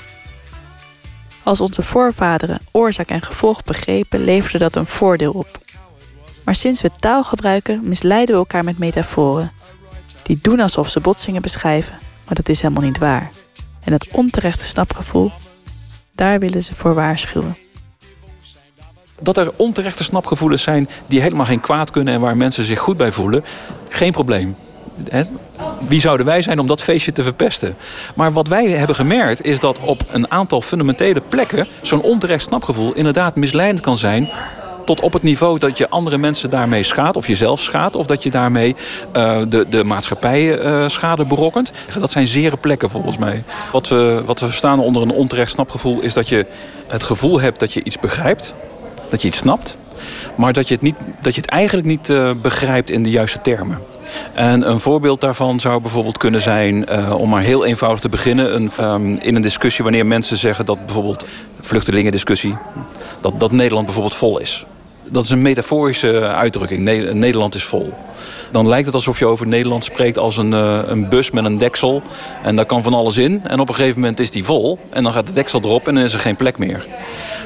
Als onze voorvaderen oorzaak en gevolg begrepen, leverde dat een voordeel op. Maar sinds we taal gebruiken, misleiden we elkaar met metaforen. Die doen alsof ze botsingen beschrijven, maar dat is helemaal niet waar. En dat onterechte snapgevoel, daar willen ze voor waarschuwen. Dat er onterechte snapgevoelens zijn die helemaal geen kwaad kunnen en waar mensen zich goed bij voelen, geen probleem. Wie zouden wij zijn om dat feestje te verpesten? Maar wat wij hebben gemerkt is dat op een aantal fundamentele plekken zo'n onterecht snapgevoel inderdaad misleidend kan zijn Tot op het niveau dat je andere mensen daarmee schaadt, of jezelf schaadt, of dat je daarmee eh, de, de maatschappij eh, schade berokkent. Dat zijn zere plekken volgens mij. Wat we, wat we verstaan onder een onterecht snapgevoel is dat je het gevoel hebt dat je iets begrijpt, dat je iets snapt, maar dat je het, niet, dat je het eigenlijk niet eh, begrijpt in de juiste termen. En een voorbeeld daarvan zou bijvoorbeeld kunnen zijn, om maar heel eenvoudig te beginnen, een, ehm, in een discussie wanneer mensen zeggen dat bijvoorbeeld vluchtelingendiscussie, dat, dat Nederland bijvoorbeeld vol is. Dat is een metaforische uitdrukking. Ne- Nederland is vol. Dan lijkt het alsof je over Nederland spreekt als een, eh, een bus met een deksel. En daar kan van alles in. En op een gegeven moment is die vol. En dan gaat de deksel erop en dan is er geen plek meer.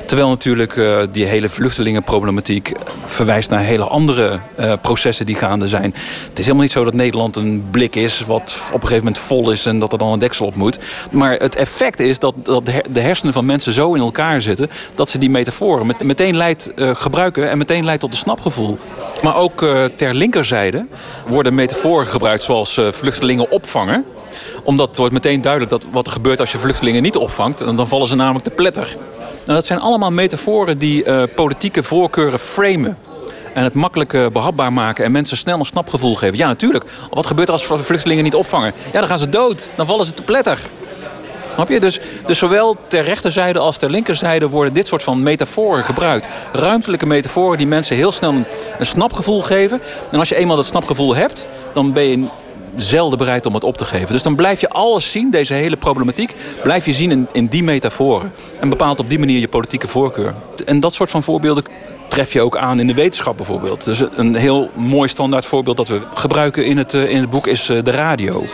Terwijl natuurlijk eh, die hele vluchtelingenproblematiek verwijst naar hele andere eh, processen die gaande zijn. Het is helemaal niet zo dat Nederland een blik is wat op een gegeven moment vol is en dat er dan een deksel op moet. Maar het effect is dat, dat de her- de hersenen van mensen zo in elkaar zitten dat ze die metaforen met, meteen gebruiken en meteen leidt tot een snapgevoel. Maar ook ter linkerzijde worden metaforen gebruikt zoals eh, vluchtelingen opvangen omdat wordt meteen duidelijk dat wat er gebeurt als je vluchtelingen niet opvangt. Dan vallen ze namelijk te pletter. Nou, dat zijn allemaal metaforen die eh, politieke voorkeuren framen. En het makkelijk eh, behapbaar maken en mensen snel een snapgevoel geven. Ja, natuurlijk. Wat gebeurt er als vluchtelingen niet opvangen? Ja, dan gaan ze dood. Dan vallen ze te pletter. Snap je? Dus, dus zowel ter rechterzijde als ter linkerzijde worden dit soort van metaforen gebruikt. Ruimtelijke metaforen die mensen heel snel een, snapgevoel geven. En als je eenmaal dat snapgevoel hebt, dan ben je zelden bereid om het op te geven. Dus dan blijf je alles zien, deze hele problematiek, blijf je zien in, in die metaforen. En bepaalt op die manier je politieke voorkeur. En dat soort van voorbeelden tref je ook aan in de wetenschap bijvoorbeeld. Dus een heel mooi standaard voorbeeld dat we gebruiken in het, eh, in het boek is eh, de radio.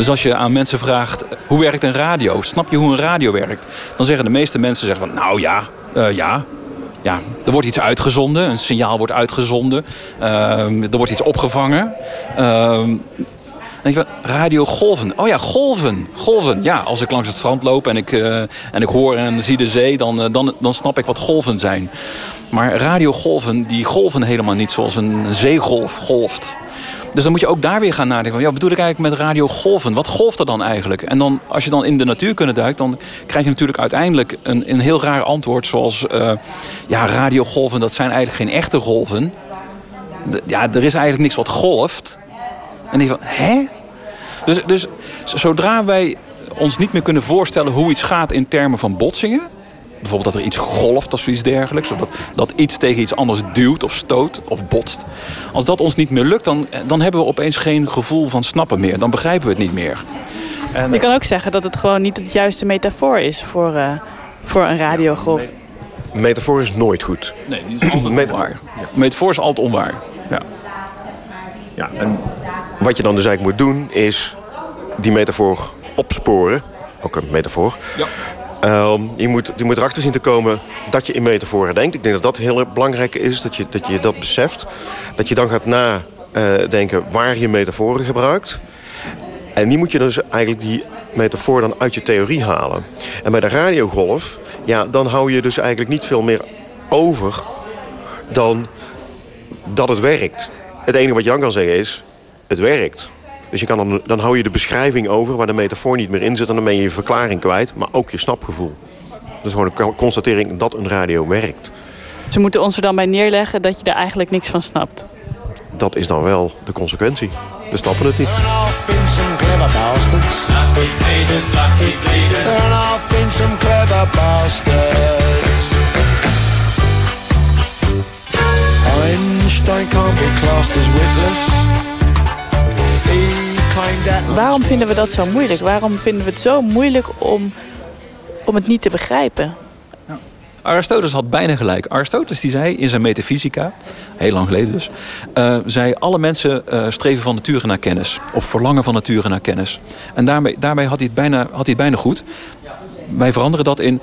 Dus als je aan mensen vraagt, hoe werkt een radio? Snap je hoe een radio werkt? Dan zeggen de meeste mensen, zeggen van, nou ja, eh, ja, ja, er wordt iets uitgezonden, een signaal wordt uitgezonden, ehm, er wordt iets opgevangen. Je van, radiogolven. Oh ja, golven. Golven. Ja, als ik langs het strand loop en ik, eh, en ik hoor en zie de zee, dan, dan, dan snap ik wat golven zijn. Maar radiogolven, die golven helemaal niet zoals een zeegolf golft. Dus dan moet je ook daar weer gaan nadenken. Van, ja, bedoel ik eigenlijk met radiogolven? Wat golft er dan eigenlijk? En dan, als je dan in de natuurkunde duikt, dan krijg je natuurlijk uiteindelijk een, een heel raar antwoord. Zoals, eh, ja, radiogolven, dat zijn eigenlijk geen echte golven. Ja, er is eigenlijk niks wat golft. En je van, hè? Dus, dus zodra wij ons niet meer kunnen voorstellen hoe iets gaat in termen van botsingen. Bijvoorbeeld dat er iets golft of zoiets dergelijks. Of dat, dat iets tegen iets anders duwt of stoot of botst. Als dat ons niet meer lukt, dan, dan hebben we opeens geen gevoel van snappen meer. Dan begrijpen we het niet meer. En, Je kan ook zeggen dat het gewoon niet het juiste metafoor is voor, eh, voor een radiogolf. Metafoor is nooit goed. Nee, die is altijd onwaar. Metafoor is altijd onwaar. Ja. Ja, en wat je dan dus eigenlijk moet doen, is die metafoor opsporen. Ook een metafoor. Ja. Ehm, je, moet, je moet erachter zien te komen dat je in metaforen denkt. Ik denk dat dat heel belangrijk is, dat je dat, je dat beseft. Dat je dan gaat nadenken waar je metaforen gebruikt. En die moet je dus eigenlijk die metafoor dan uit je theorie halen. En bij de radiogolf, ja, dan hou je dus eigenlijk niet veel meer over dan dat het werkt. Het enige wat Jan kan zeggen is, het werkt. Dus je kan dan, dan hou je de beschrijving over waar de metafoor niet meer in zit... en dan ben je je verklaring kwijt, maar ook je snapgevoel. Dat is gewoon een constatering dat een radio werkt. Ze moeten ons er dan bij neerleggen dat je er eigenlijk niks van snapt. Dat is dan wel de consequentie. We snappen het niet. Einstein can't be classed as witless. Waarom vinden we dat zo moeilijk? Waarom vinden we het zo moeilijk om, om het niet te begrijpen? Aristoteles had bijna gelijk. Aristoteles die zei in zijn metafysica, heel lang geleden dus, eh, zei alle mensen eh, streven van nature naar kennis. Of verlangen van nature naar kennis. En daarmee, daarmee had, hij het bijna, had hij het bijna goed. Wij veranderen dat in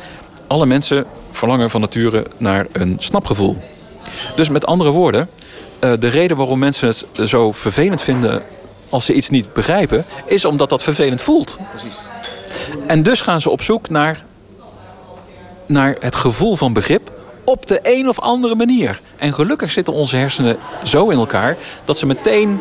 alle mensen verlangen van nature naar een snapgevoel. Dus met andere woorden, eh, de reden waarom mensen het zo vervelend vinden als ze iets niet begrijpen, is omdat dat vervelend voelt. En dus gaan ze op zoek naar naar het gevoel van begrip op de een of andere manier. En gelukkig zitten onze hersenen zo in elkaar dat ze meteen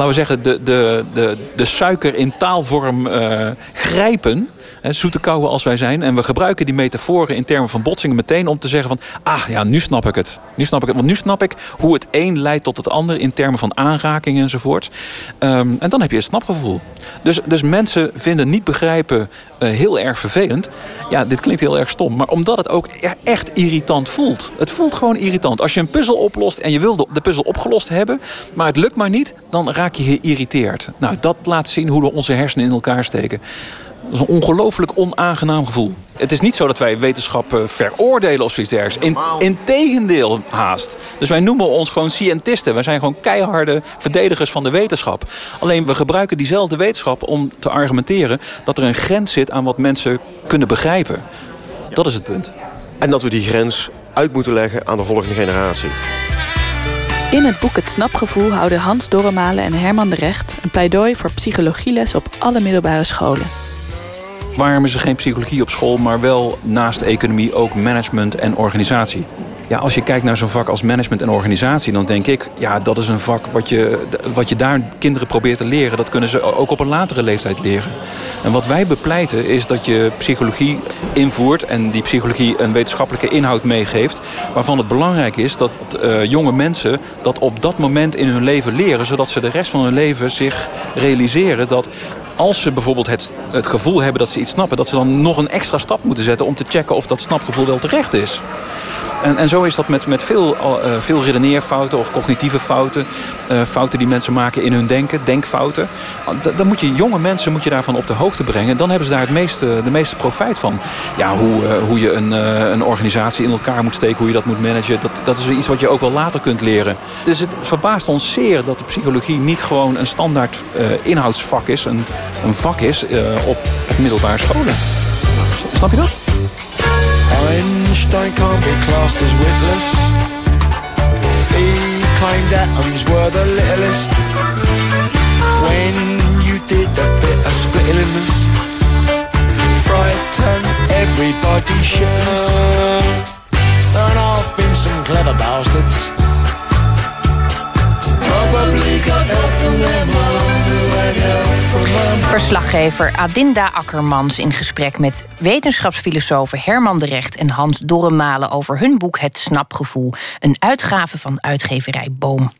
laten we zeggen, de, de, de, de suiker in taalvorm eh, grijpen. Zoete kouwen als wij zijn. En we gebruiken die metaforen in termen van botsingen meteen om te zeggen van... ah ja, nu snap ik het. Nu snap ik het. Want nu snap ik hoe het een leidt tot het ander in termen van aanraking enzovoort. Ehm, en dan heb je het snapgevoel. Dus, dus mensen vinden niet begrijpen eh, heel erg vervelend. Ja, dit klinkt heel erg stom. Maar omdat het ook e- echt irritant voelt. Het voelt gewoon irritant. Als je een puzzel oplost en je wil de, de puzzel opgelost hebben... maar het lukt maar niet, dan raak je geïrriteerd. Nou, dat laat zien hoe we onze hersenen in elkaar steken. Dat is een ongelooflijk onaangenaam gevoel. Het is niet zo dat wij wetenschap eh, veroordelen of zoiets dergelijks. In, integendeel haast. Dus wij noemen ons gewoon scientisten. Wij zijn gewoon keiharde verdedigers van de wetenschap. Alleen we gebruiken diezelfde wetenschap om te argumenteren... dat er een grens zit aan wat mensen kunnen begrijpen. Dat is het punt. En dat we die grens uit moeten leggen aan de volgende generatie. In het boek Het Snapgevoel houden Hans Dorremalen en Herman de Recht... een pleidooi voor psychologieles op alle middelbare scholen. Waarom is er geen psychologie op school, maar wel naast economie ook management en organisatie? Ja, als je kijkt naar zo'n vak als management en organisatie, dan denk ik, ja, dat is een vak wat je, wat je daar kinderen probeert te leren. Dat kunnen ze ook op een latere leeftijd leren. En wat wij bepleiten is dat je psychologie invoert en die psychologie een wetenschappelijke inhoud meegeeft. Waarvan het belangrijk is dat uh, jonge mensen dat op dat moment in hun leven leren, zodat ze de rest van hun leven zich realiseren dat als ze bijvoorbeeld het, het gevoel hebben dat ze iets snappen... dat ze dan nog een extra stap moeten zetten om te checken of dat snapgevoel wel terecht is. En, en zo is dat met, met veel, uh, veel redeneerfouten of cognitieve fouten. Uh, fouten die mensen maken in hun denken, denkfouten. Dan moet je jonge mensen moet je daarvan op de hoogte brengen. Dan hebben ze daar het meeste, de meeste profijt van. Ja, hoe, uh, hoe je een, een organisatie in elkaar moet steken, hoe je dat moet managen. Dat, dat is iets wat je ook wel later kunt leren. Dus het verbaast ons zeer dat de psychologie niet gewoon een standaard inhoudsvak is. Een, een vak is op middelbare scholen. Snap je dat? Einstein can't be classed as witless. He claimed atoms were the littlest. When you did a bit of splitting us, frightened everybody shitless. And I've been some clever bastards. Probably got help from their mum, Verslaggever Adinda Akkermans in gesprek met wetenschapsfilosofen Herman de Recht en Hans Dorremalen over hun boek Het Snapgevoel, een uitgave van uitgeverij Boom.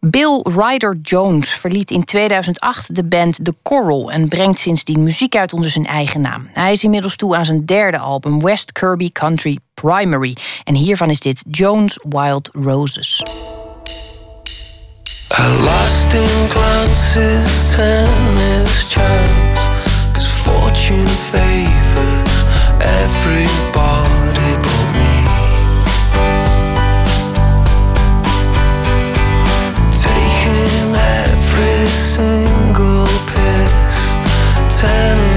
Bill Ryder Jones verliet in 2008 de band The Coral en brengt sindsdien muziek uit onder zijn eigen naam. Hij is inmiddels toe aan zijn derde album West Kirby Country Primary en hiervan is dit Jones Wild Roses. I lost in glances and mischance. Cause fortune favors everybody but me. Taking every single piss Telling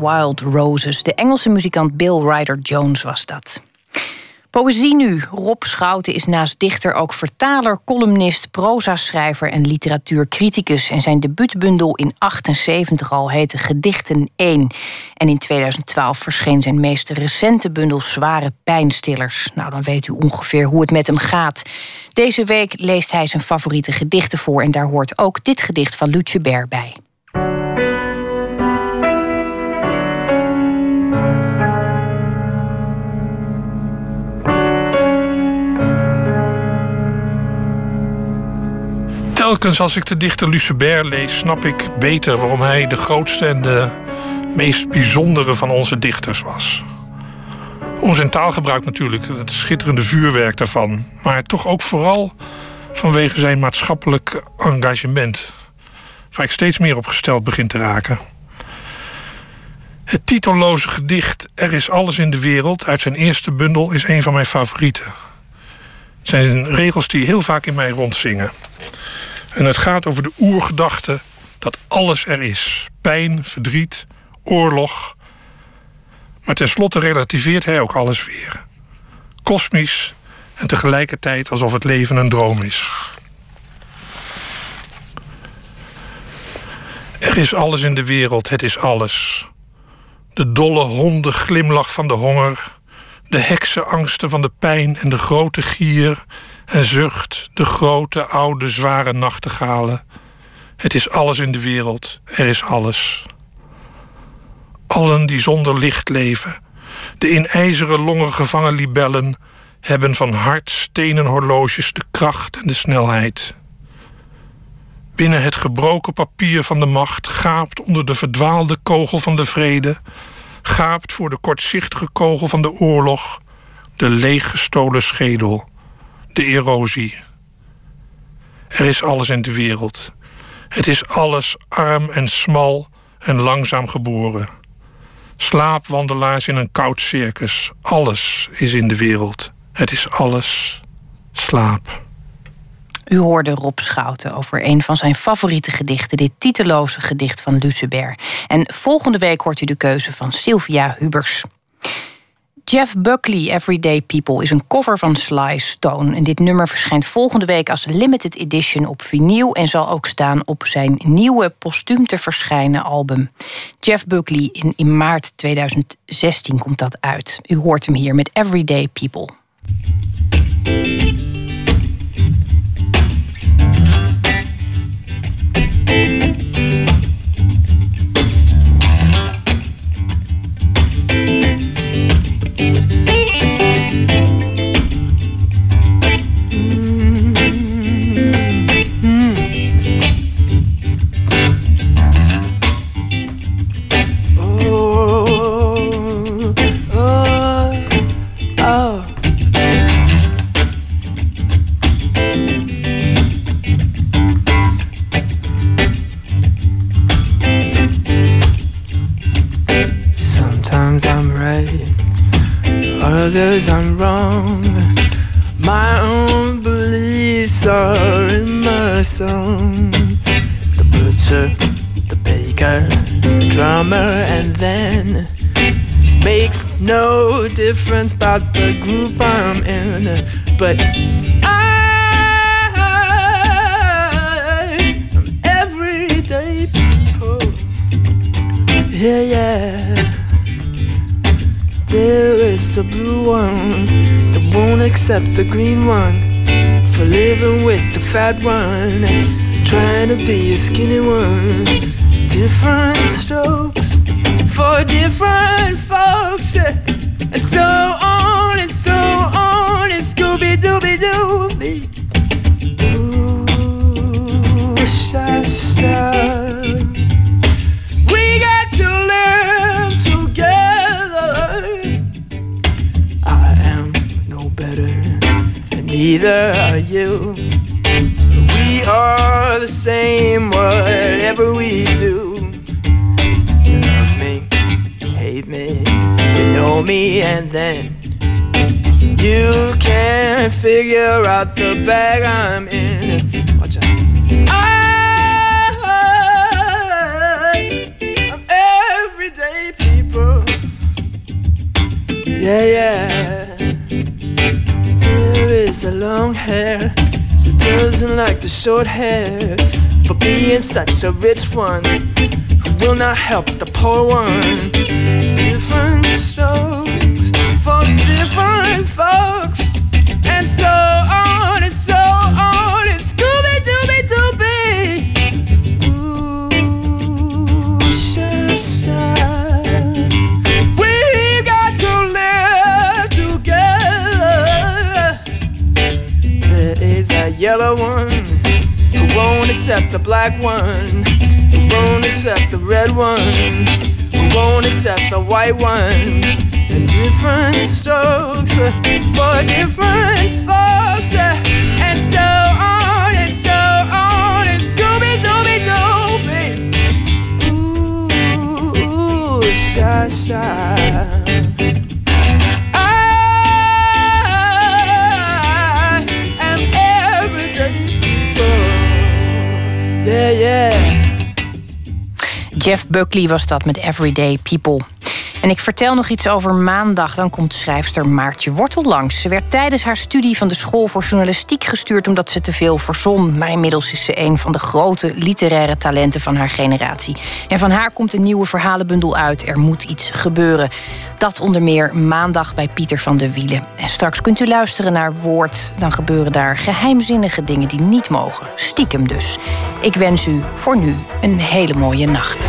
Wild Roses. De Engelse muzikant Bill Ryder Jones was dat. Poëzie nu. Rob Schouten is naast dichter ook vertaler, columnist, proza-schrijver en literatuurcriticus. En zijn debuutbundel in 78 al heette Gedichten 1. En in 2012 verscheen zijn meest recente bundel Zware Pijnstillers. Nou, dan weet u ongeveer hoe het met hem gaat. Deze week leest hij zijn favoriete gedichten voor. En daar hoort ook dit gedicht van Luce Ber bij. Telkens als ik de dichter Lucebert lees, snap ik beter waarom hij de grootste en de meest bijzondere van onze dichters was. Om zijn taalgebruik natuurlijk, het schitterende vuurwerk daarvan, maar toch ook vooral vanwege zijn maatschappelijk engagement, waar ik steeds meer op gesteld begin te raken. Het titelloze gedicht Er is alles in de wereld uit zijn eerste bundel is een van mijn favorieten. Het zijn regels die heel vaak in mij rondzingen. En het gaat over de oergedachte dat alles er is: pijn, verdriet, oorlog. Maar tenslotte relativeert hij ook alles weer. Kosmisch en tegelijkertijd alsof het leven een droom is. Er is alles in de wereld, het is alles. De dolle honden glimlach van de honger, de heksenangsten van de pijn en de grote gier en zucht de grote, oude, zware nachtegalen. Het is alles in de wereld, er is alles. Allen die zonder licht leven, de in ijzeren longen gevangen libellen, hebben van hart stenen horloges de kracht en de snelheid. Binnen het gebroken papier van de macht gaapt onder de verdwaalde kogel van de vrede, gaapt voor de kortzichtige kogel van de oorlog de leeggestolen schedel de erosie. Er is alles in de wereld. Het is alles arm en smal en langzaam geboren. Slaapwandelaars in een koud circus. Alles is in de wereld. Het is alles slaap. U hoorde Rob Schouten over een van zijn favoriete gedichten, dit titeloze gedicht van Lucebert. En volgende week hoort u de keuze van Sylvia Hubers. Jeff Buckley, Everyday People, is een cover van Sly Stone. En dit nummer verschijnt volgende week als limited edition op vinyl... en zal ook staan op zijn nieuwe postuum te verschijnen album. Jeff Buckley, in, in maart 2016 komt dat uit. U hoort hem hier met Everyday People. Others I'm wrong. My own beliefs are in my song. The butcher, the baker, the drummer, and then makes no difference about the group I'm in. But I, am everyday people. Yeah, yeah. There is a blue one that won't accept the green one for living with the fat one, trying to be a skinny one. Different strokes for different folks, and so on and so on. And Scooby Dooby Dooby. Ooh, sha sha. neither are you. We are the same, whatever we do. You love me, hate me, you know me, and then you can't figure out the bag I'm in. Watch out. Yeah, yeah. Is a long hair who doesn't like the short hair for being such a rich one who will not help the poor one. Different strokes yellow one who won't accept the black one, who won't accept the red one, who won't accept the white one. And different strokes uh, for different folks, uh, and so on and so on. And Scooby Dooby Dooby. Ooh, sha sha. I Yeah, yeah. Jeff Buckley was dat met Everyday People. En ik vertel nog iets over maandag. Dan komt schrijfster Maartje Wortel langs. Ze werd tijdens haar studie van de school voor journalistiek gestuurd omdat ze te veel verzon. Maar inmiddels is ze een van de grote literaire talenten van haar generatie. En van haar komt een nieuwe verhalenbundel uit. Er moet iets gebeuren. Dat onder meer maandag bij Pieter van der Wielen. En straks kunt u luisteren naar Woord. Dan gebeuren daar geheimzinnige dingen die niet mogen. Stiekem dus. Ik wens u voor nu een hele mooie nacht.